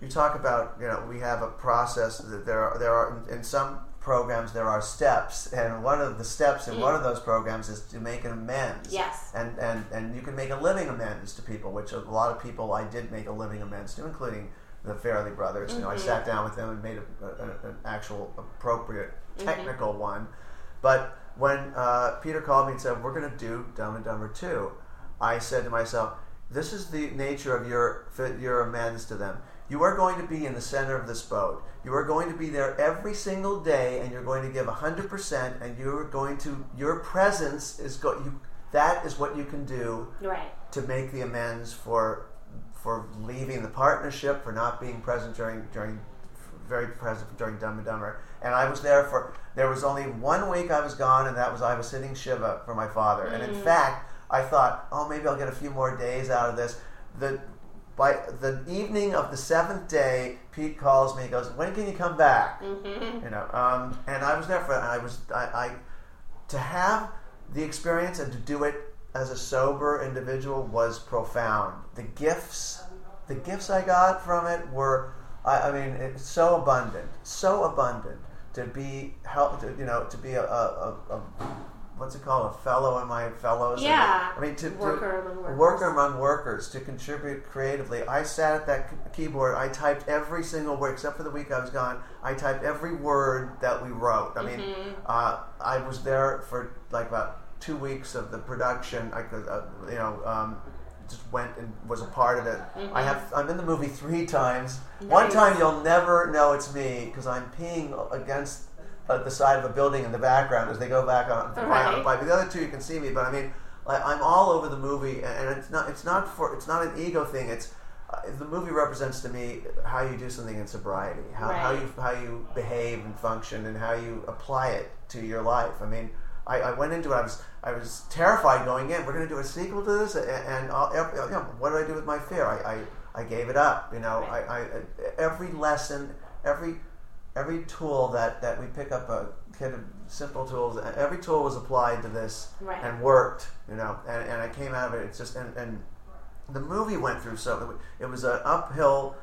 you talk about you know we have a process that there are there are in, some programs there are steps, and one of the steps in one of those programs is to make an amends. Mm. Yes. and and and you can make a living amends to people, which a lot of people I did make a living amends to, including the Farrelly brothers. You know, I Mm-hmm. sat down with them and made a, a, an actual appropriate Mm-hmm. technical one. But when uh, Peter called me and said, "We're going to do Dumb and Dumber 2, I said to myself, "This is the nature of your your amends to them. You are going to be in the center of this boat. You are going to be there every single day, and you're going to give hundred percent. And you are going to your presence is go you. That is what you can do Right. to make the amends for for leaving the partnership, for not being present during during very present during Dumb and Dumber. And I was there for there was only one week I was gone, and that was I was sitting shiva for my father. And in fact, I thought, oh, maybe I'll get a few more days out of this. The by the evening of the seventh day, Pete calls me. He goes, "When can you come back?" You know, um, and I was there for. I was I, I to have the experience and to do it as a sober individual was profound. The gifts, the gifts I got from it were, I, I mean, it's so abundant, so abundant to be help, to, you know, to be a, a, a, what's it called, a fellow in my fellows. and- Yeah. I mean, to, to Worker among workers. worker among workers to contribute creatively. I sat at that keyboard. I typed every single word, except for the week I was gone. I typed every word that we wrote. I mean, Mm-hmm. uh, I was there for like about two weeks of the production. I could, uh, you know, um, just went and was a part of it. I have. I'm in the movie three times. One Mm-hmm. Time you'll never know it's me because I'm peeing against. Uh, the side of a building in the background as they go back on, Right. by the other two you can see me, but I mean, like, I'm all over the movie, and, it's not it's not for it's not an ego thing. It's uh, the movie represents to me how you do something in sobriety, how, how you how you behave and function, and how you apply it to your life. I mean, I, I went into it. I was I was terrified going in. We're going to do a sequel to this, and, and I'll, you know, what do I do with my fear? I, I, I gave it up. You know, Right. I, I every lesson, every every tool that, that we pick up uh, a kit of simple tools every tool was applied to this Right. and worked you know and, and i came out of it it's just and, and the movie went through so it was an uphill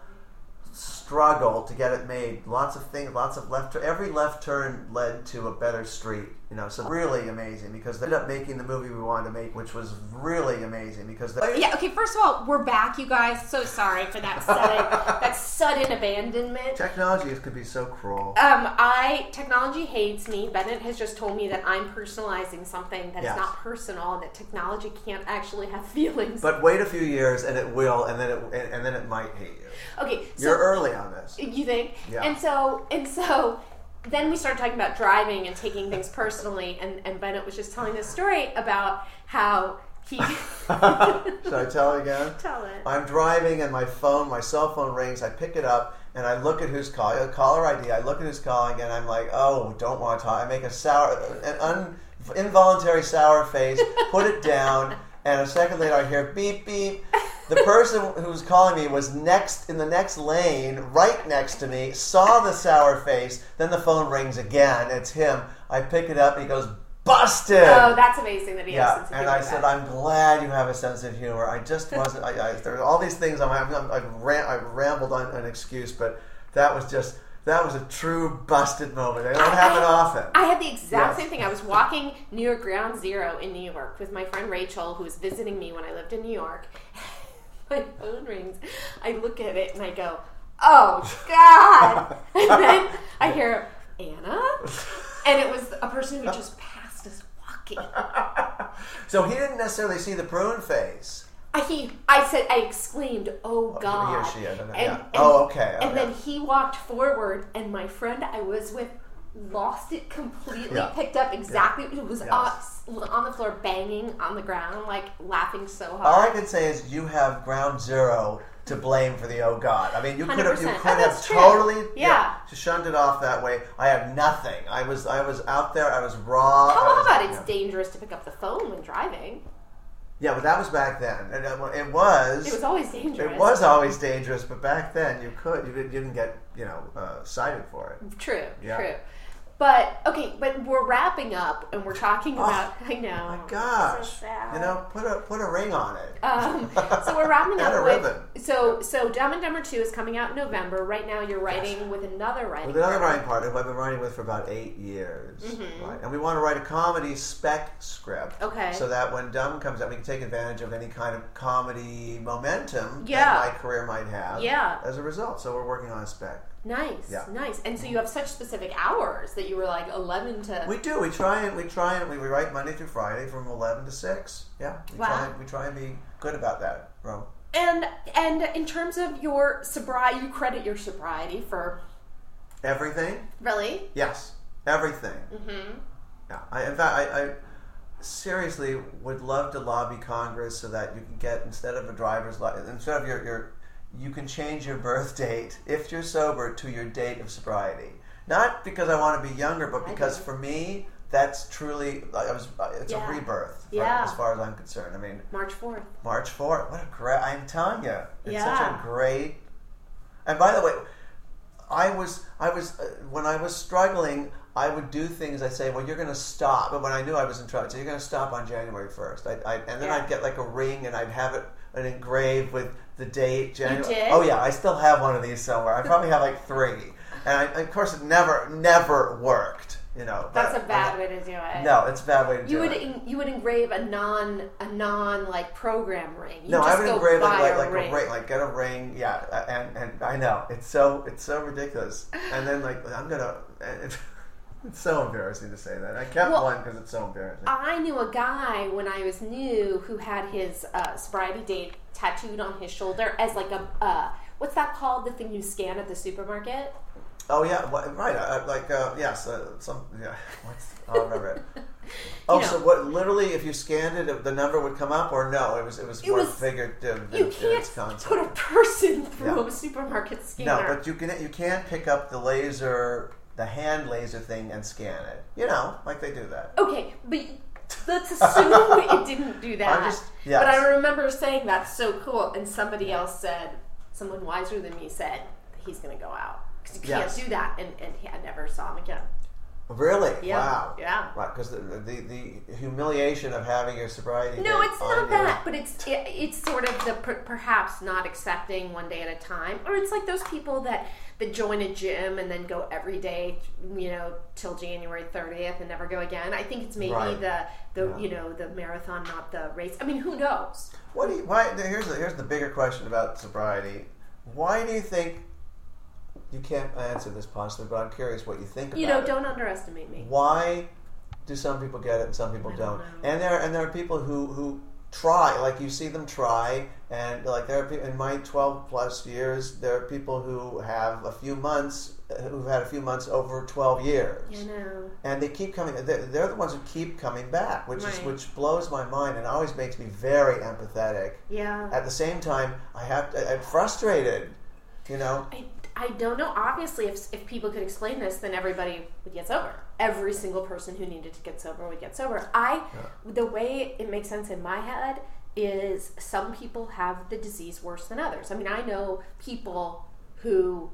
struggle to get it made lots of things lots of left every left turn led to a better street You know, so really amazing because they ended up making the movie we wanted to make, which was really amazing because they, Yeah, okay, first of all, we're back, you guys. So sorry for that sudden that sudden abandonment. technology could be so cruel. Um, I technology hates me. Bennett has just told me that I'm personalizing something that's Yes. not personal, and that technology can't actually have feelings. But wait a few years and it will, and then it and, and then it might hate you. okay, so You're early on this. you think? Yeah. And so and so then we started talking about driving and taking things personally, and and Bennett was just telling this story about how he. Should I tell it again? Tell it. I'm driving and my phone, my cell phone rings. I pick it up and I look at who's calling, uh, caller ID. I look at who's calling and I'm like, oh, don't want to talk. I make a sour, an un, involuntary sour face, put it down, and a second later I hear beep beep. The person who was calling me was next in the next lane, right next to me. Saw the sour face. Then the phone rings again. It's him. I pick it up. He goes, busted. Oh, that's amazing that he has Yeah, sense of and humor I said. I'm glad you have a sense of humor. I just wasn't. I, I, there are all these things. I'm, I'm, I'm, ran, I've rambled on an excuse, but that was just that was a true busted moment. They don't happen often. I had the exact Yes. same thing. I was walking near Ground Zero in New York with my friend Rachel, who was visiting me when I lived in New York. my phone rings. I look at it and I go, "Oh God!" and then I hear Anna, and it was a person who just passed us walking. so he didn't necessarily see the prune face. I, he, I said, I exclaimed, "Oh, oh or God!" she, I don't know. And, Yeah. and- Oh, okay, And okay. then he walked forward, and my friend I was with lost it completely. Yeah. Picked up exactly. It was Yes. on, on the floor, banging on the ground, like laughing so hard. All I can say is you have ground zero to blame for the oh god. I mean, you could have you could Oh, have true. totally Yeah. shunned it off that way. I had nothing. I was I was out there. I was raw. How was- about it's yeah. dangerous to pick up the phone when driving? Yeah, but that was back then, and it it was. It was always dangerous. It was always dangerous, but back then you could you didn't, you didn't get you know uh, cited for it. True, Yeah. true. But okay, but we're wrapping up and we're talking about. I know. Oh, My gosh, So sad. you know, put a put a ring on it. Um, so we're wrapping up a with ribbon. so so Dumb and Dumber Two is coming out in November. Right now, you're writing with another writing. With another partner. writing partner who I've been writing with for about eight years, right? And we want to write a comedy spec script, Mm-hmm. Okay. so that when Dumb comes out, we can take advantage of any kind of comedy momentum Yeah. that my career might have. Yeah. As a result, so we're working on a spec. Nice, Yeah. nice. And so you have such specific hours that you were like eleven to. We do. We try and we try and we, write Monday through Friday from eleven to six. Yeah. We Wow. try and we try and be good about that, Rome. and and in terms of your sobriety, you credit your sobriety for Everything. really. Yes, everything. Mm-hmm. Yeah, I, in fact, I, I seriously would love to lobby Congress so that you can get instead of a driver's license, instead of your, your, you can change your birth date if you're sober to your date of sobriety. Not because I want to be younger, but because for me, that's truly I was. It's Yeah. a rebirth, for- Yeah. as far as I'm concerned. I mean, March fourth. March 4th. What a great, I'm telling you. It's such a great. And by the way, I was, I was, uh, when I was struggling, I would do things. I'd say, well, you're going to stop. But when I knew I was in trouble, I'd you're going to stop on January 1st. I, I, and then Yeah. I'd get like a ring and I'd have it an engraved with the date. January. did? Oh, yeah. I still have one of these somewhere. I probably have like three. And I, of course, it never, never worked. You know, That's a bad way to do it. No, it's a bad way to You do would it. en- you would engrave a non a non like program ring. You No, just I would go engrave like like, a like ring. a ring, like get a ring, yeah, and and I know it's so it's so ridiculous, and then like I'm gonna, and it's so embarrassing to say that. I kept Well, one because it's so embarrassing. I knew a guy when I was new who had his uh, sobriety date tattooed on his shoulder as like a uh, what's that called? The thing you scan at the supermarket. oh yeah, right, uh, like uh, yes, uh, some yeah, what's I'll remember it. Oh, know. so what? Literally, if you scanned it, the number would come up, or no? It was it was It more was- figurative. You in, in can't its concept. put a person through Yeah. a supermarket scanner. No, but you can you can pick up the laser, the hand laser thing, and scan it. You know, like they do that. Okay, but let's assume it didn't do that. Just- yes. But I remember saying that's so cool, and somebody else said, someone wiser than me said, he's going to go out because you can't Yes. do that, and, and I never saw him again. Really? Yeah, Wow. yeah. Right, because the, the the humiliation of having your sobriety. No, it's not your- that, but it's it, it's sort of the per, perhaps not accepting one day at a time, or it's like those people that that join a gym and then go every day, you know, till January thirtieth and never go again. I think it's maybe Right. the the you know the marathon, not the race. I mean, who knows? What do you? Why? Here's the here's the bigger question about sobriety. Why do you think you can't answer this possibly? But I'm curious what you think You know, it. don't underestimate me. Why do some people get it and some people I don't? don't. And there and there are people who who try, like you see them try, and like there are pe- in my 12 plus years, there are people who have a few months, who've had a few months over 12 years. You know, and they keep coming. They're, they're the ones who keep coming back, which is which blows my mind and always makes me very empathetic. yeah. At the same time, I have to, I'm frustrated. You know, I, I don't know. Obviously, if, if people could explain this, then everybody would get sober. Every single person who needed to get sober would get sober. I, the way it makes sense in my head is some people have the disease worse than others. I mean, I know people who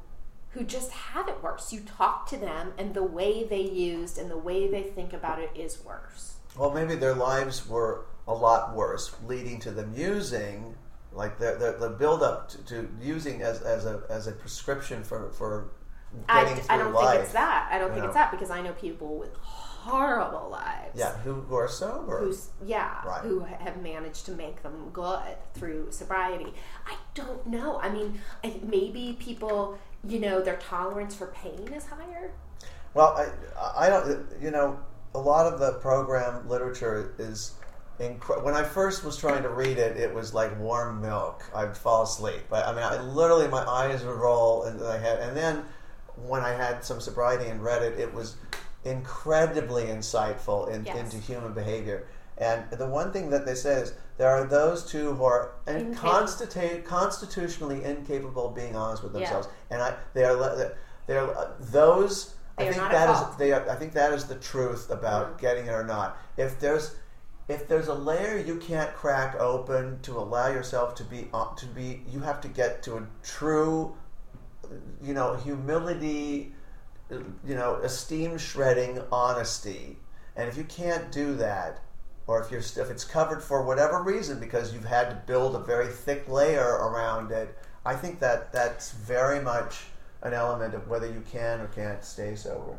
who just have it worse. You talk to them, and the way they used and the way they think about it is worse. well, maybe their lives were a lot worse, leading to them using, like the the, the build up to, to using as, as a as a prescription for for I, I don't life. think it's that. I don't think Yeah. it's that because I know people with horrible lives. Yeah, who, who are sober. who's yeah Right. who have managed to make them good through sobriety i don't know i mean I, maybe people you know their tolerance for pain is higher Well, I, I don't. You know, a lot of the program literature is. When I first was trying to read it, it was like warm milk. I'd fall asleep. But I mean, I literally my eyes would roll, and I had. And then when I had some sobriety and read it, it was incredibly insightful in, Yes. into human behavior. And the one thing that they say is there are those two who are constitu- constitutionally incapable of being honest with Yeah. themselves, and I they are they are those. They I think that is they are, I think that is the truth about Mm-hmm. getting it or not. If there's if there's a layer you can't crack open to allow yourself to be uh, to be you have to get to a true you know humility you know esteem shredding honesty. And if you can't do that or if you're if it's covered for whatever reason because you've had to build a very thick layer around it i think that that's very much an element of whether you can or can't stay sober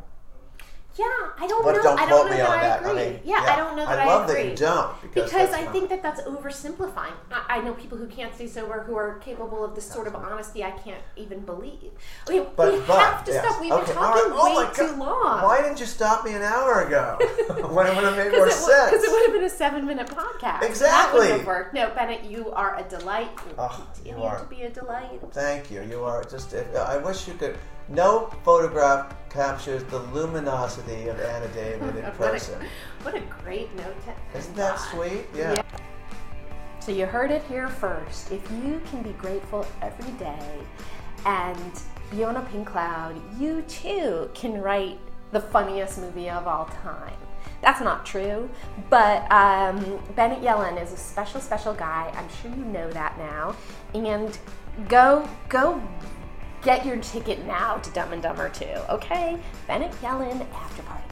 yeah i don't But know don't i quote don't know me that on i that. I agree mean, yeah, yeah. i don't know that I that love that agree you don't, because because i not- think that that's oversimplifying I, I know people who can't stay sober who are capable of this sort of honesty i can't even believe But, we but have to yes. stop we've Okay, been talking right. Oh way too long Why didn't you stop me an hour ago? when it would have made more sense. because it would have been a seven-minute podcast. Exactly. That would have worked. No, Bennett, you are a delight. You Oh, ah, continue you are. to be a delight. Thank you. You are just. I wish you could. No photograph captures the luminosity of Anna David in What person. a, what a great note to Isn't that on. sweet? Yeah. Yeah. So you heard it here first. If you can be grateful every day and be on a pink cloud, you too can write the funniest movie of all time. That's not true, but um, Bennett Yellin is a special, special guy. I'm sure you know that now. And go, go get your ticket now to Dumb and Dumber 2, okay? Bennett Yellin After Party